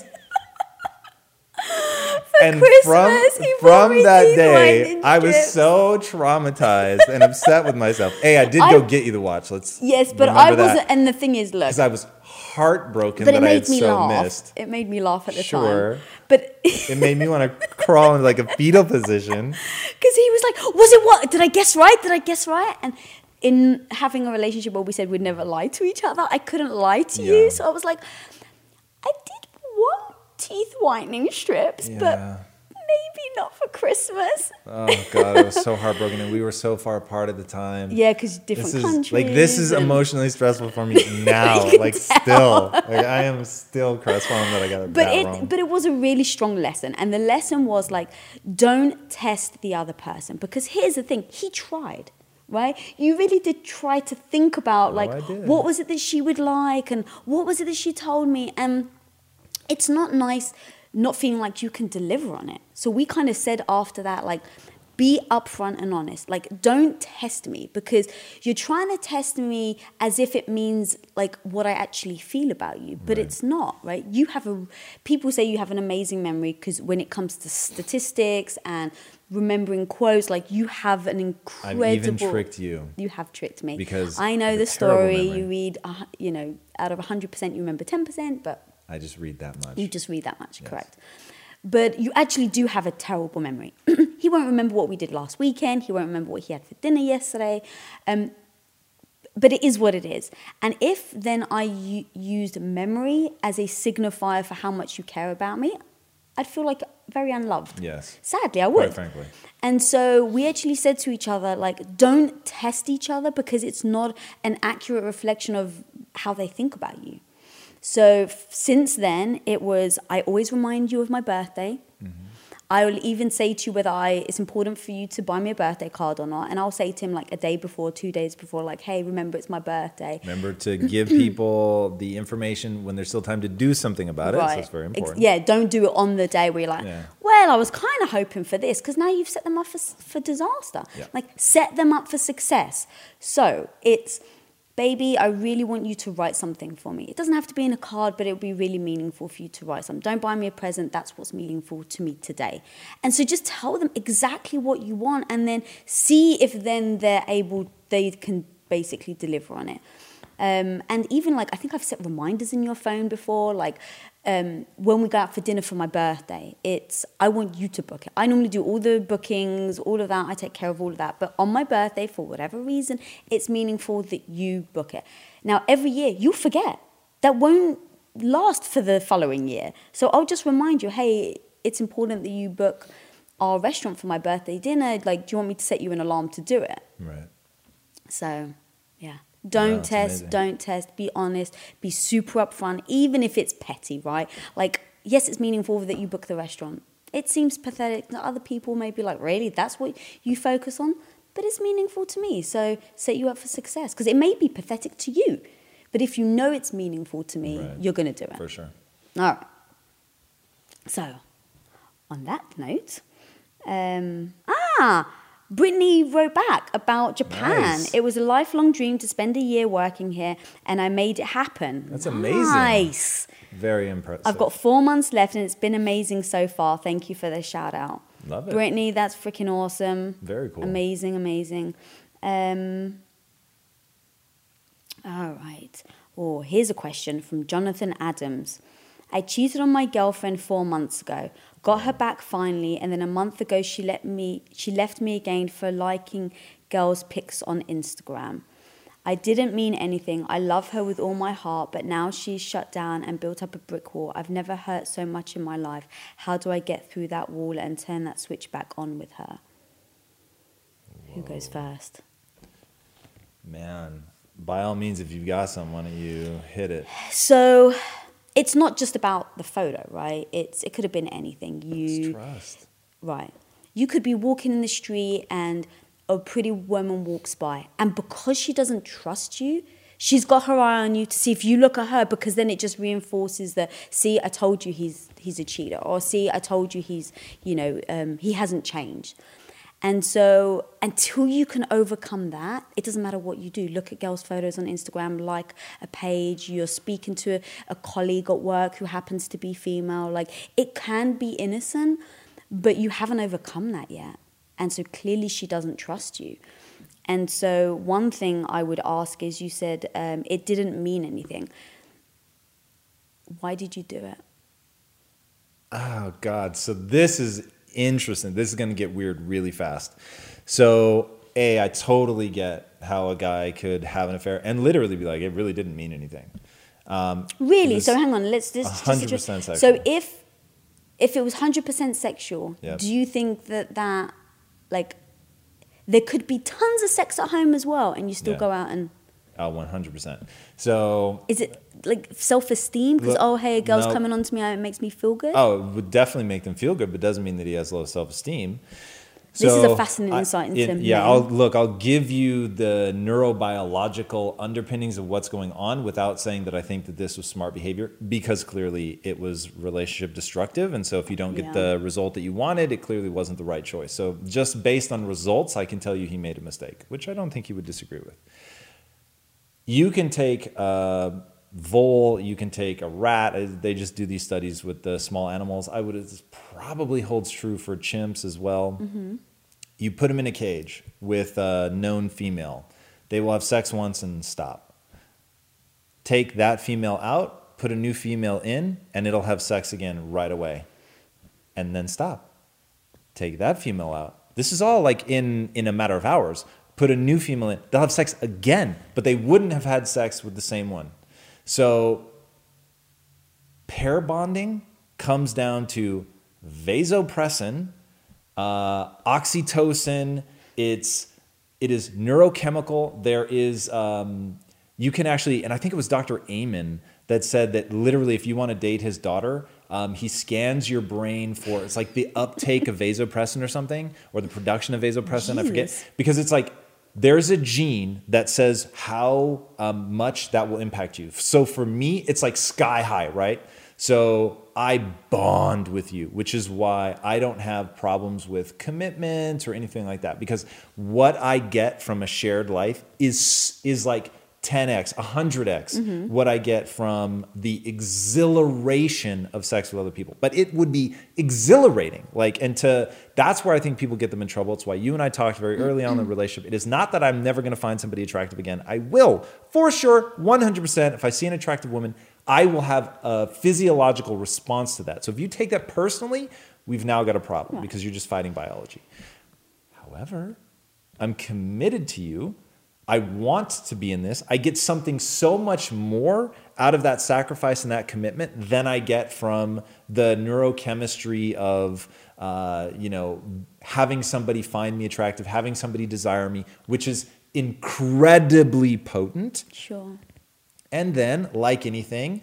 and Christmas, from from that day, I was so traumatized and upset with myself. Hey, I did I- go get you the watch. Let's yes, but I wasn't. And the thing is, look, because I was heartbroken but that it I had made me so laugh. missed. It made me laugh at the Sure. time. But It made me want to crawl into like a fetal position. because he was like, "Was it what? Did I guess right? Did I guess right?" And in having a relationship where we said we'd never lie to each other, I couldn't lie to Yeah. you. So I was like, I did want teeth whitening strips, but Not for Christmas. Oh god, I was so heartbroken, and we were so far apart at the time. Yeah, because different This is countries. like this is emotionally stressful for me now. Like tell. still, like I am still crestfallen that I got it but it wrong. but it was a really strong lesson and the lesson was like don't test the other person because here's the thing he tried right you really did try to think about like did. what was it that she would like and what was it that she told me and it's not nice not feeling like you can deliver on it so we kind of said after that like be upfront and honest like don't test me because you're trying to test me as if it means like what i actually feel about you but Right. it's not right you have a people say you have an amazing memory because when it comes to statistics and remembering quotes like you have an incredible. I've even tricked you. you have tricked me Because i know the story you read uh, you know out of 100% you remember 10% but I just read that much. you just read that much, Yes. correct? But you actually do have a terrible memory. he won't remember what we did last weekend. He won't remember what he had for dinner yesterday. Um, but it is what it is. And if then I u- used memory as a signifier for how much you care about me, I'd feel like very unloved. Yes. Sadly, I would. Quite frankly. And so we actually said to each other, like, don't test each other because it's not an accurate reflection of how they think about you. So f- since then, it was I always remind you of my birthday. Mm-hmm. I will even say to you whether I it's important for you to buy me a birthday card or not, and I'll say to him like a day before, two days before, like, hey, remember it's my birthday. Remember to give people the information when there's still time to do something about it. So it's very important. yeah, don't do it on the day where you're like, Yeah. well, I was kind of hoping for this because now you've set them up for, for disaster. Yeah. Like, set them up for success. So it's, baby, I really want you to write something for me. It doesn't have to be in a card, but it would be really meaningful for you to write something. Don't buy me a present. That's what's meaningful to me today. And so just tell them exactly what you want and then see if then they're able, they can basically deliver on it. Um, and even like, I think I've set reminders in your phone before, like um, when we go out for dinner for my birthday, it's, I want you to book it. I normally do all the bookings, all of that. I take care of all of that. But on my birthday, for whatever reason, it's meaningful that you book it. Now, every year, you'll forget. That won't last for the following year. So I'll just remind you, hey, it's important that you book our restaurant for my birthday dinner. Like, do you want me to set you an alarm to do it? Right. So, yeah. Don't test, amazing. don't test, be honest, be super upfront, even if it's petty, right? Like, yes, it's meaningful that you book the restaurant. It seems pathetic that other people may be like, really, that's what you focus on? But it's meaningful to me. So, set you up for success because it may be pathetic to you. But if you know it's meaningful to me, Right. you're going to do it. For sure. All right. So, on that note, um, ah, Brittany wrote back about Japan. Nice. It was a lifelong dream to spend a year working here, and I made it happen. That's amazing. Nice. Very impressive. I've got four months left, and it's been amazing so far. Thank you for the shout out. Love it. Brittany, that's freaking awesome. Very cool. Amazing, amazing. Um, all right. Oh, here's a question from Jonathan Adams. I cheated on my girlfriend four months ago. Got her back finally, and then a month ago she let me. She left me again for liking girls' pics on Instagram. I didn't mean anything. I love her with all my heart, but now she's shut down and built up a brick wall. I've never hurt so much in my life. How do I get through that wall and turn that switch back on with her? Who goes first? Man, by all means, if you've got some, why don't you hit it? So it's not just about the photo, right? It's it could have been anything. You trust. right. You could be walking in the street and a pretty woman walks by, and because she doesn't trust you, she's got her eye on you to see if you look at her, because then it just reinforces that. See, I told you he's he's a cheater, or see, I told you he's you know um, he hasn't changed. And so, until you can overcome that, it doesn't matter what you do. Look at girls' photos on Instagram, like a page, you're speaking to a, colleague at work who happens to be female. Like, it can be innocent, but you haven't overcome that yet. And so, clearly, she doesn't trust you. And so, one thing I would ask is you said um, it didn't mean anything. Why did you do it? Oh God! So this is interesting. This is going to get weird really fast. So a, I totally get how a guy could have an affair and literally be like, it really didn't mean anything. Um, Really? So hang on. Let's just. just- 100% just- sexual. So if if it was hundred percent sexual, Yep. do you think that that like there could be tons of sex at home as well, and you still Yeah. go out and Oh, one hundred percent. So is it like self esteem? Because oh hey, a girl's no. coming on to me, it makes me feel good. Oh, it would definitely make them feel good, but doesn't mean that he has low self esteem. This is a fascinating insight into yeah. I'll look. I'll give you the neurobiological underpinnings of what's going on without saying that I think that this was smart behavior because clearly it was relationship destructive, and so if you don't get Yeah. the result that you wanted, it clearly wasn't the right choice. So just based on results, I can tell you he made a mistake, which I don't think he would disagree with you can take a vole, you can take a rat. uh, They just do these studies with the small animals. I would it probably holds true for chimps as well. You put them in a cage with a known female. They will have sex once and stop. Take that female out, put a new female in, and it'll have sex again right away. And then stop. Take that female out. This is all like in in a matter of hours. Put a new female in. They'll have sex again, but they wouldn't have had sex with the same one. So pair bonding comes down to vasopressin, uh, oxytocin. It's it is neurochemical. There is um, you can actually, and I think it was Dr. Amen that said that literally, if you want to date his daughter, um, he scans your brain for it's like the uptake of vasopressin or something, or the production of vasopressin. I forget because it's like there's a gene that says how um, much that will impact you. So for me, it's like sky high, right? So I bond with you, which is why I don't have problems with commitments or anything like that. Because what I get from a shared life is is like 10x, 100x mm-hmm. what I get from the exhilaration of sex with other people. But it would be exhilarating. Like, and to that's where I think people get them in trouble. It's why you and I talked very early on in the mm-hmm. relationship. It is not that I'm never going to find somebody attractive again. I will, for sure, 100%. If I see an attractive woman, I will have a physiological response to that. So if you take that personally, we've now got a problem because you're just fighting biology. However, I'm committed to you. I want to be in this. I get something so much more out of that sacrifice and that commitment than I get from the neurochemistry of, uh, you know, having somebody find me attractive, having somebody desire me, which is incredibly potent. Sure. And then, like anything,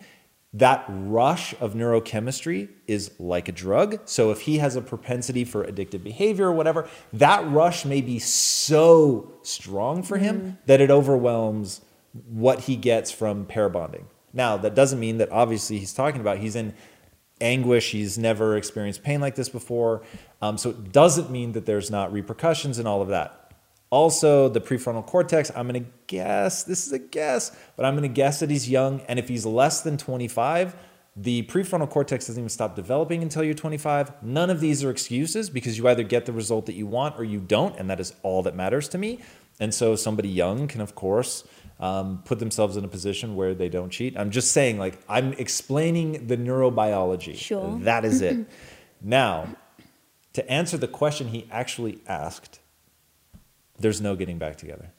that rush of neurochemistry is like a drug. So if he has a propensity for addictive behavior or whatever, that rush may be so strong for him that it overwhelms what he gets from pair bonding. Now, that doesn't mean that obviously he's talking about he's in anguish, he's never experienced pain like this before. Um, so it doesn't mean that there's not repercussions and all of that. Also, the prefrontal cortex, I'm going to guess, this is a guess, but I'm going to guess that he's young. And if he's less than 25, the prefrontal cortex doesn't even stop developing until you're 25. None of these are excuses because you either get the result that you want or you don't. And that is all that matters to me. And so somebody young can, of course, um, put themselves in a position where they don't cheat. I'm just saying, like, I'm explaining the neurobiology. Sure. That is it. now, to answer the question he actually asked, there's no getting back together.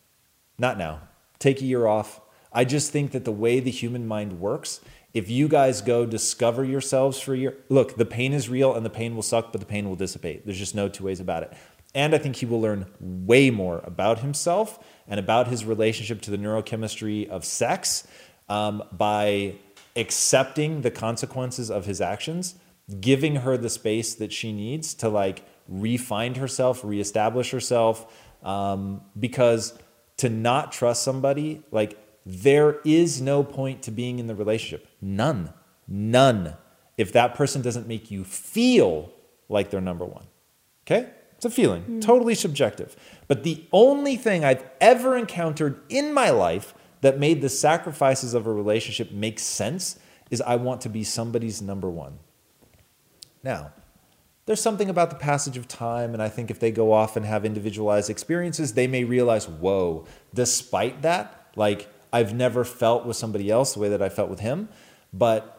Not now. Take a year off. I just think that the way the human mind works, if you guys go discover yourselves for a year, look, the pain is real and the pain will suck, but the pain will dissipate. There's just no two ways about it. And I think he will learn way more about himself and about his relationship to the neurochemistry of sex um, by accepting the consequences of his actions, giving her the space that she needs to like re-find herself, reestablish herself. Um, because to not trust somebody, like there is no point to being in the relationship. None. None. If that person doesn't make you feel like they're number one. Okay? It's a feeling, totally subjective. But the only thing I've ever encountered in my life that made the sacrifices of a relationship make sense is I want to be somebody's number one. Now, there's something about the passage of time, and I think if they go off and have individualized experiences, they may realize, whoa, despite that, like I've never felt with somebody else the way that I felt with him, but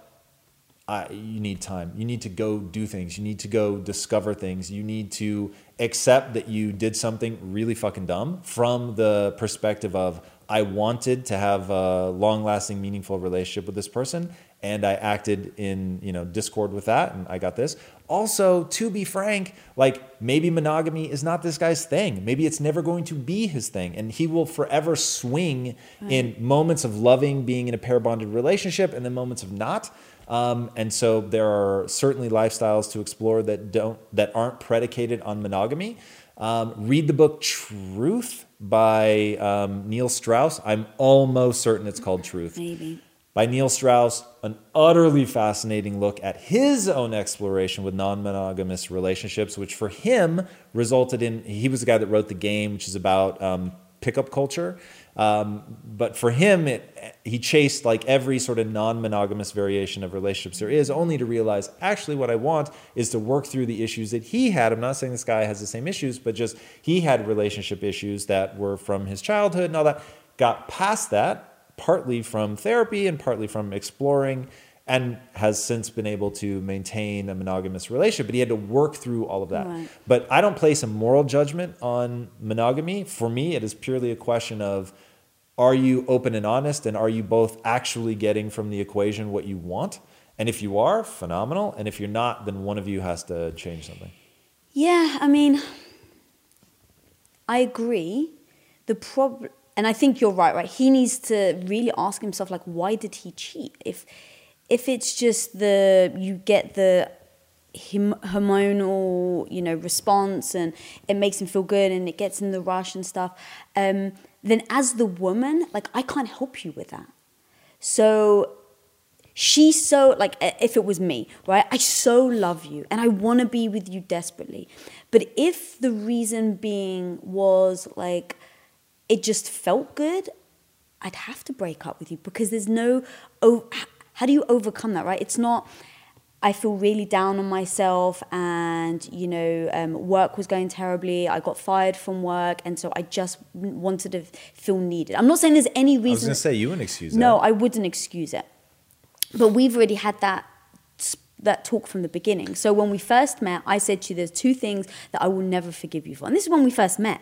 I, you need time. You need to go do things. You need to go discover things. You need to accept that you did something really fucking dumb from the perspective of, I wanted to have a long lasting, meaningful relationship with this person, and I acted in you know discord with that, and I got this. Also, to be frank, like maybe monogamy is not this guy's thing. Maybe it's never going to be his thing, and he will forever swing in moments of loving being in a pair bonded relationship, and then moments of not. Um, and so there are certainly lifestyles to explore that don't that aren't predicated on monogamy. Um, read the book Truth by um, Neil Strauss. I'm almost certain it's called Truth Maybe. By Neil Strauss, an utterly fascinating look at his own exploration with non monogamous relationships, which for him resulted in he was the guy that wrote The Game, which is about um, pickup culture. Um, but for him, it, he chased like every sort of non monogamous variation of relationships there is, only to realize actually what I want is to work through the issues that he had. I'm not saying this guy has the same issues, but just he had relationship issues that were from his childhood and all that. Got past that, partly from therapy and partly from exploring, and has since been able to maintain a monogamous relationship. But he had to work through all of that. Right. But I don't place a moral judgment on monogamy. For me, it is purely a question of are you open and honest and are you both actually getting from the equation what you want? And if you are, phenomenal. And if you're not, then one of you has to change something. Yeah, I mean, I agree. The problem, and I think you're right. Right, he needs to really ask himself, like, why did he cheat? If, if it's just the you get the hormonal, you know, response, and it makes him feel good, and it gets in the rush and stuff, um, then as the woman, like, I can't help you with that. So she's so like if it was me right i so love you and i want to be with you desperately but if the reason being was like it just felt good i'd have to break up with you because there's no oh how do you overcome that right it's not i feel really down on myself and you know um, work was going terribly i got fired from work and so i just wanted to feel needed i'm not saying there's any reason I was going to say, you wouldn't excuse that. no, I wouldn't excuse it. But we've already had that that talk from the beginning. So when we first met, I said to you, "There's two things that I will never forgive you for," and this is when we first met.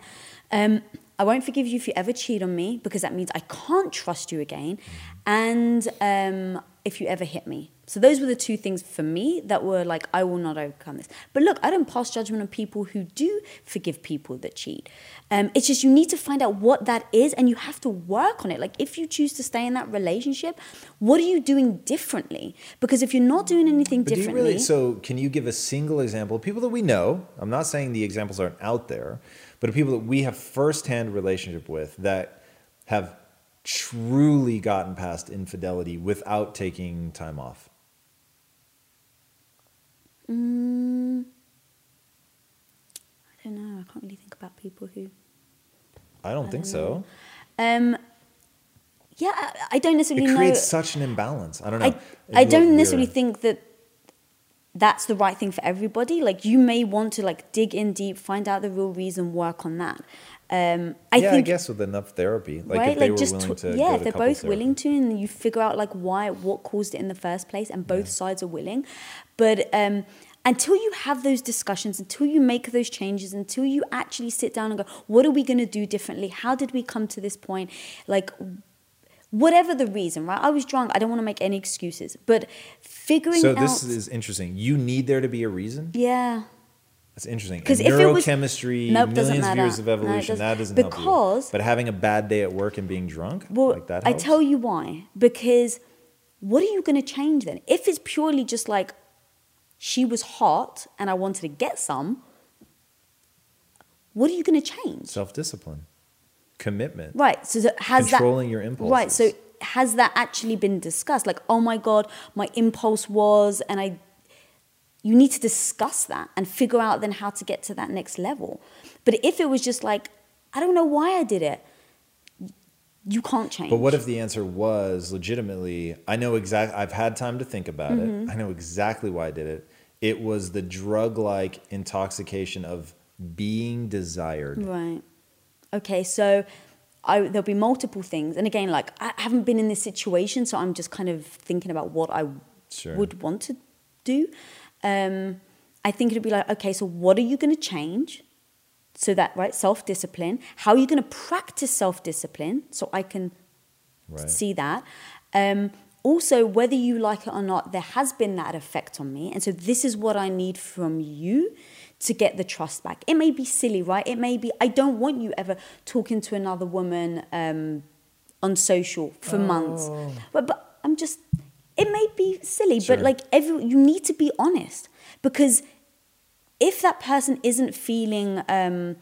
Um, I won't forgive you if you ever cheat on me because that means I can't trust you again. And um, if you ever hit me. So those were the two things for me that were like, I will not overcome this. But look, I don't pass judgment on people who do forgive people that cheat. Um, it's just you need to find out what that is and you have to work on it. Like if you choose to stay in that relationship, what are you doing differently? Because if you're not doing anything But do you differently, really, so can you give a single example? People that we know, I'm not saying the examples aren't out there, but people that we have firsthand relationship with that have truly gotten past infidelity without taking time off. Mm, I don't know. I can't really think about people who. I don't think so. Um, yeah, I, I don't necessarily It know. creates such an imbalance. I don't know. I, I don't necessarily think that that's the right thing for everybody. Like you may want to like dig in deep, find out the real reason, work on that. Um, I yeah, think I guess with enough therapy, like right, if they like were just willing to, yeah, to they're both therapy. willing to, and you figure out like why, what caused it in the first place, and both sides are willing. But um, until you have those discussions, until you make those changes, until you actually sit down and go, what are we going to do differently? How did we come to this point? Like whatever the reason, right? I was drunk. I don't want to make any excuses, but figuring So out. this is interesting. You need there to be a reason. yeah. That's interesting. Because And if it was- neurochemistry, Nope, millions of years of No, evolution, doesn't- that doesn't help Because- you. But having a bad day at work and being drunk, Well, like that I tell you why. Because what are you going to change then? If it's purely just like she was hot and I wanted to get some, what are you going to change? self-discipline, commitment. Right. So that- has Controlling that your impulses. Right. So. Has that actually been discussed? Like, oh my god, my impulse was, and I. You need to discuss that and figure out then how to get to that next level. But if it was just like, I don't know why I did it, you can't change. But what if the answer was legitimately, I know exactly, I've had time to think about Mm-hmm. it. I know exactly why I did it. It was the drug like intoxication of being desired. Right. Okay, so I, there'll be multiple things. And again, like I haven't been in this situation, so I'm just kind of thinking about what I Sure. would want to do. Um, I think it'd be like, okay, so what are you going to change? So that, right, self discipline. How are you going to practice self discipline? So I can Right. see that. Um, also, whether you like it or not, there has been that effect on me. And so, this is what I need from you to get the trust back. It may be silly, right? It may be, I don't want you ever talking to another woman um, on social for months. But, but I'm just, it may be silly, Sure. but like, every, you need to be honest because if that person isn't feeling um,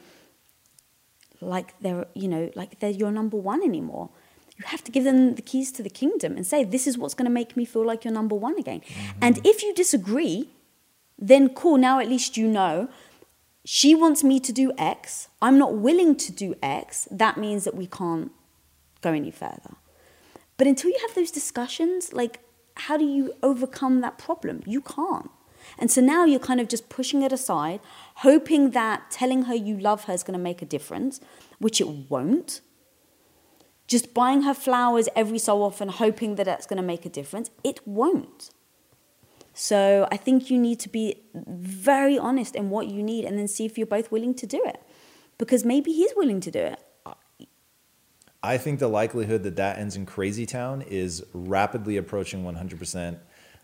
like they're you know like they're your number one anymore you have to give them the keys to the kingdom and say this is what's going to make me feel like you're number one again and if you disagree then cool now at least you know she wants me to do x i'm not willing to do x that means that we can't go any further but until you have those discussions, like, how do you overcome that problem? You can't. And so now you're kind of just pushing it aside, hoping that telling her you love her is going to make a difference, which it won't. Just buying her flowers every so often, hoping that that's going to make a difference, it won't. So I think you need to be very honest in what you need and then see if you're both willing to do it. Because maybe he's willing to do it. I think the likelihood that that ends in Crazy Town is rapidly approaching 100%.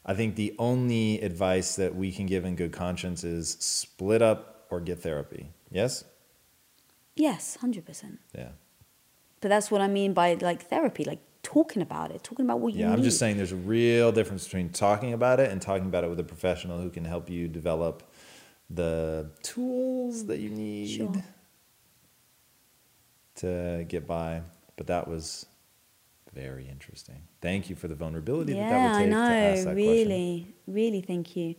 I think the only advice that we can give in good conscience is split up or get therapy. Yes? Yes, 100%. Yeah. But that's what I mean by like therapy, like talking about it, talking about what you Yeah. I'm just saying there's a real difference between talking about it and talking about it with a professional who can help you develop the tools that you need Sure. to get by. But that was very interesting. Thank you for the vulnerability that Yeah, that would I take to ask know. that Really, really, thank you.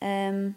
Um,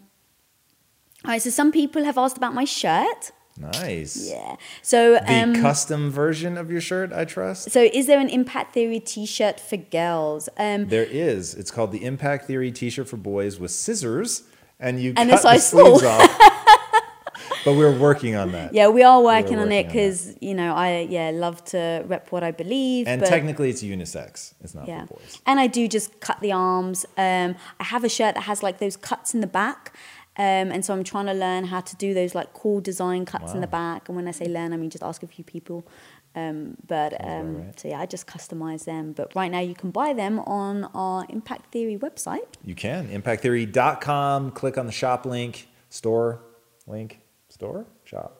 all right, so some people have asked about my shirt. Nice. Yeah. So, The um, custom version of your shirt, I trust. so is there an Impact Theory T-shirt for girls? Um, There is. It's called the Impact Theory T-shirt for boys with scissors, and you And cut the sleeves off. but we're working on that. yeah, we are working on working it on that. because you know I yeah love to rep what I believe. And but, technically, it's unisex. It's not yeah, for boys. and I do just cut the arms. Um, I have a shirt that has like those cuts in the back. Um, and so I'm trying to learn how to do those like cool design cuts in the back. And when I say learn, I mean just ask a few people. Um, but um, right. so yeah, I just customize them. But right now you can buy them on our Impact Theory website. You can. ImpactTheory.com. Click on the shop link, store link, store, shop.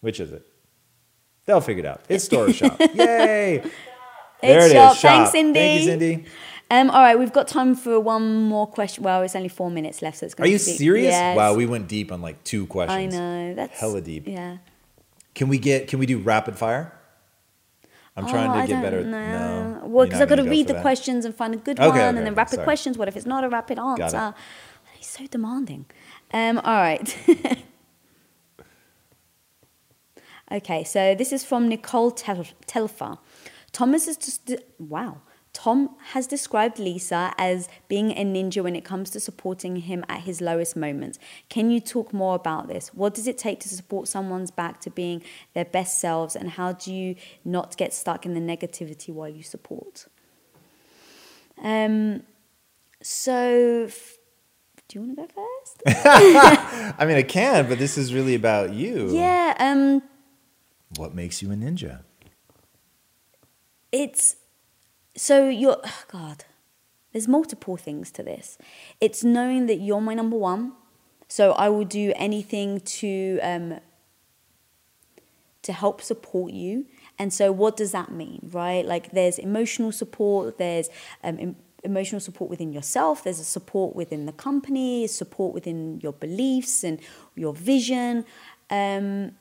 Which is it? They'll figure it out. It's store shop. Yay! There It's it shop. is. Shop. Thanks, Cindy. Thank you, Cindy. Um, all right, we've got time for one more question. Well, it's only four minutes left, so it's Are going you to be. serious? Yes. Wow, we went deep on like two questions. I know that's Hella deep. Yeah. Can we get? Can we do rapid fire? I'm trying Oh, to I get better. know. No. Well, because I've got to go read the that? questions and find a good Okay, one, okay, and then rapid sorry. questions. What if it's not a rapid answer? He's so demanding. Um, all right. okay, so this is from Nicole Tel- Telfer. Thomas is just wow. Tom has described Lisa as being a ninja when it comes to supporting him at his lowest moments. Can you talk more about this? What does it take to support someone's back to being their best selves, and how do you not get stuck in the negativity while you support? Um, so, f- do you want to go first? I mean, I can, but this is really about you. yeah. Um, What makes you a ninja? it's so you're oh god there's multiple things to this. It's knowing that you're my number one. So i will do anything to um to help support you. And so what does that mean right? Like there's emotional support there's um, em- emotional support within yourself there's a support within the company support within your beliefs and your vision. Um,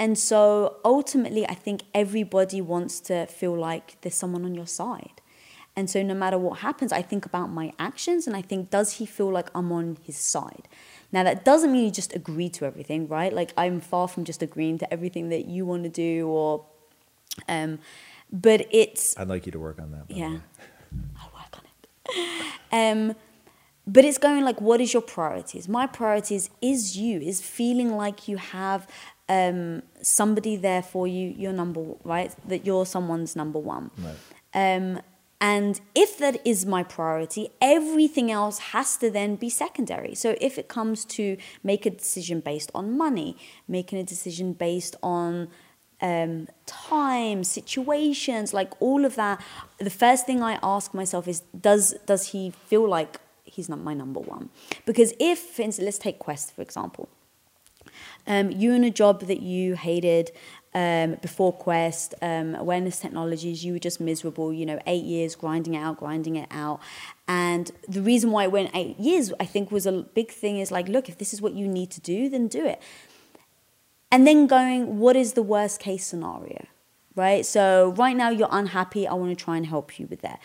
and so ultimately, I think everybody wants to feel like there's someone on your side. And so no matter what happens, I think about my actions and I think, does he feel like I'm on his side? Now, that doesn't mean you just agree to everything, right? Like, I'm far from just agreeing to everything that you want to do or, um, but it's, I'd like you to work on that. yeah. I'll work on it. Um, but it's going like, what is your priorities? My priorities is you, is feeling like you have um, somebody there for you, you're number right, that you're someone's number one. Right. Um, and if that is my priority, everything else has to then be secondary. So if it comes to make a decision based on money, making a decision based on um, time, situations, like all of that, the first thing I ask myself is, does does he feel like he's not my number one? Because if, for instance, let's take Quest for example um, you in a job that you hated um, before Quest, um, awareness technologies, you were just miserable, you know, eight years grinding it out, grinding it out. And the reason why it went eight years, I think, was a big thing is like, look, if this is what you need to do, then do it. And then going, what is the worst case scenario? Right? So right now you're unhappy. I want to try and help you with that.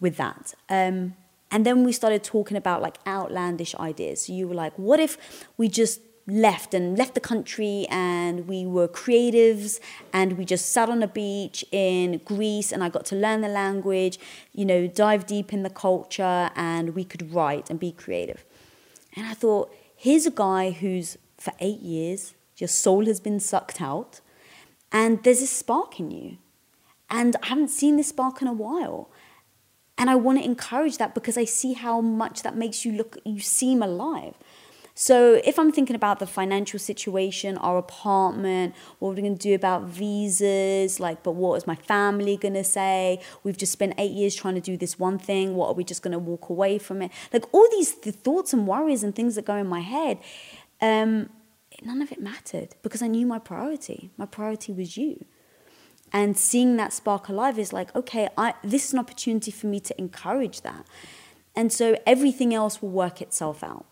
With that. Um, and then we started talking about like outlandish ideas. So you were like, what if we just left and left the country and we were creatives and we just sat on a beach in Greece and I got to learn the language, you know, dive deep in the culture and we could write and be creative. And I thought, here's a guy who's for eight years, your soul has been sucked out and there's a spark in you. And I haven't seen this spark in a while. And I want to encourage that because I see how much that makes you look, you seem alive. So if I'm thinking about the financial situation, our apartment, what are we going to do about visas? Like, but what is my family going to say? We've just spent eight years trying to do this one thing. What are we just going to walk away from it? Like all these th- thoughts and worries and things that go in my head, um, none of it mattered because I knew my priority. My priority was you. And seeing that spark alive is like, okay, I, this is an opportunity for me to encourage that. And so everything else will work itself out.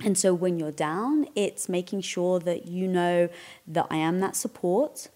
And so when you're down, it's making sure that you know that I am that support.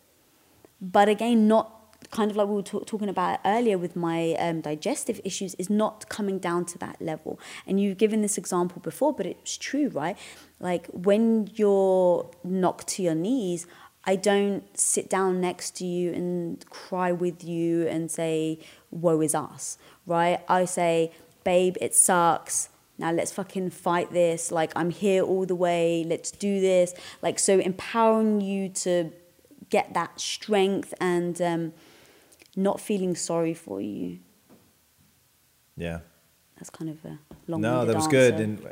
But again, not kind of like we were talk- talking about earlier with my um, digestive issues, is not coming down to that level. And you've given this example before, but it's true, right? Like when you're knocked to your knees, I don't sit down next to you and cry with you and say, woe is us, right? I say, babe, it sucks now let's fucking fight this like i'm here all the way let's do this like so empowering you to get that strength and um, not feeling sorry for you Yeah. that's kind of a long No, that was good. And uh,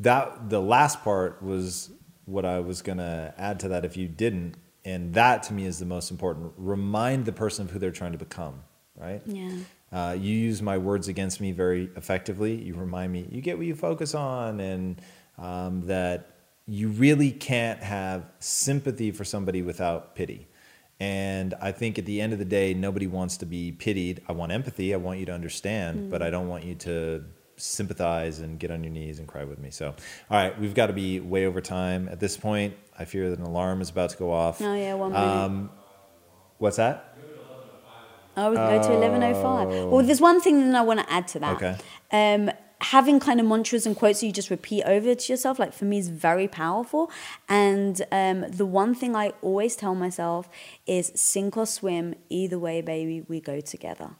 that the last part was what I was gonna add to that. If you didn't, and that to me is the most important. Remind the person of who they're trying to become. Right. Yeah. Uh, you use my words against me very effectively. You remind me, you get what you focus on, and um, that you really can't have sympathy for somebody without pity. And I think at the end of the day, nobody wants to be pitied. I want empathy. I want you to understand, but I don't want you to sympathize and get on your knees and cry with me. So, all right, we've got to be way over time. At this point, I fear that an alarm is about to go off. Oh yeah, one minute. Um, what's that? Oh, we can go to eleven oh five. Well, there's one thing that I want to add to that. Okay. Um, having kind of mantras and quotes that you just repeat over to yourself, like for me, is very powerful. And um, the one thing I always tell myself is sink or swim, either way, baby, we go together.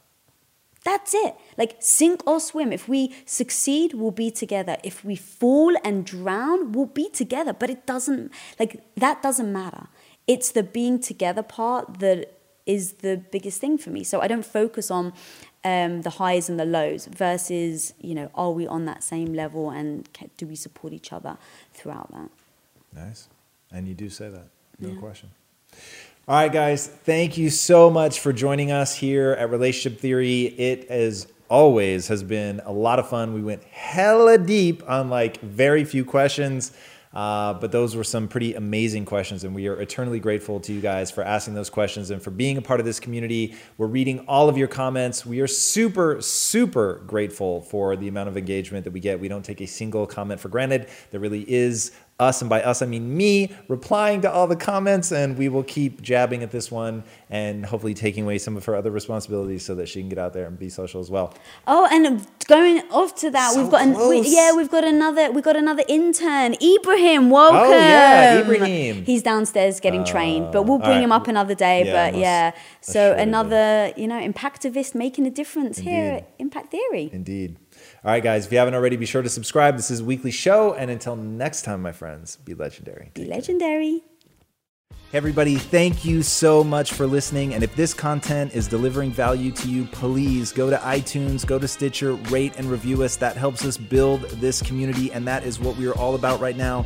That's it. Like sink or swim. If we succeed, we'll be together. If we fall and drown, we'll be together. But it doesn't like that doesn't matter. It's the being together part that is the biggest thing for me. So I don't focus on um, the highs and the lows versus you know are we on that same level and do we support each other throughout that? Nice. And you do say that, no question. All right, guys, thank you so much for joining us here at Relationship Theory. It, as always, has been a lot of fun. We went hella deep on like very few questions. Uh, but those were some pretty amazing questions, and we are eternally grateful to you guys for asking those questions and for being a part of this community. We're reading all of your comments. We are super, super grateful for the amount of engagement that we get. We don't take a single comment for granted. There really is us, and by us, I mean me, replying to all the comments, and we will keep jabbing at this one and hopefully taking away some of her other responsibilities so that she can get out there and be social as well. Oh, and going off to that, So we've got an, we, yeah, we've got another we've got another intern, Ibrahim. Welcome. Oh, yeah, Ibrahim. He's downstairs getting uh, trained, but we'll bring all him up another day. Yeah, but yeah, so another you know impactivist making a difference here at Impact Theory. Indeed. All right, guys, if you haven't already, be sure to subscribe. This is a weekly show. And until next time, my friends, be legendary. Be legendary. Hey, everybody, thank you so much for listening. And if this content is delivering value to you, please go to iTunes, go to Stitcher, rate and review us. That helps us build this community. And that is what we are all about right now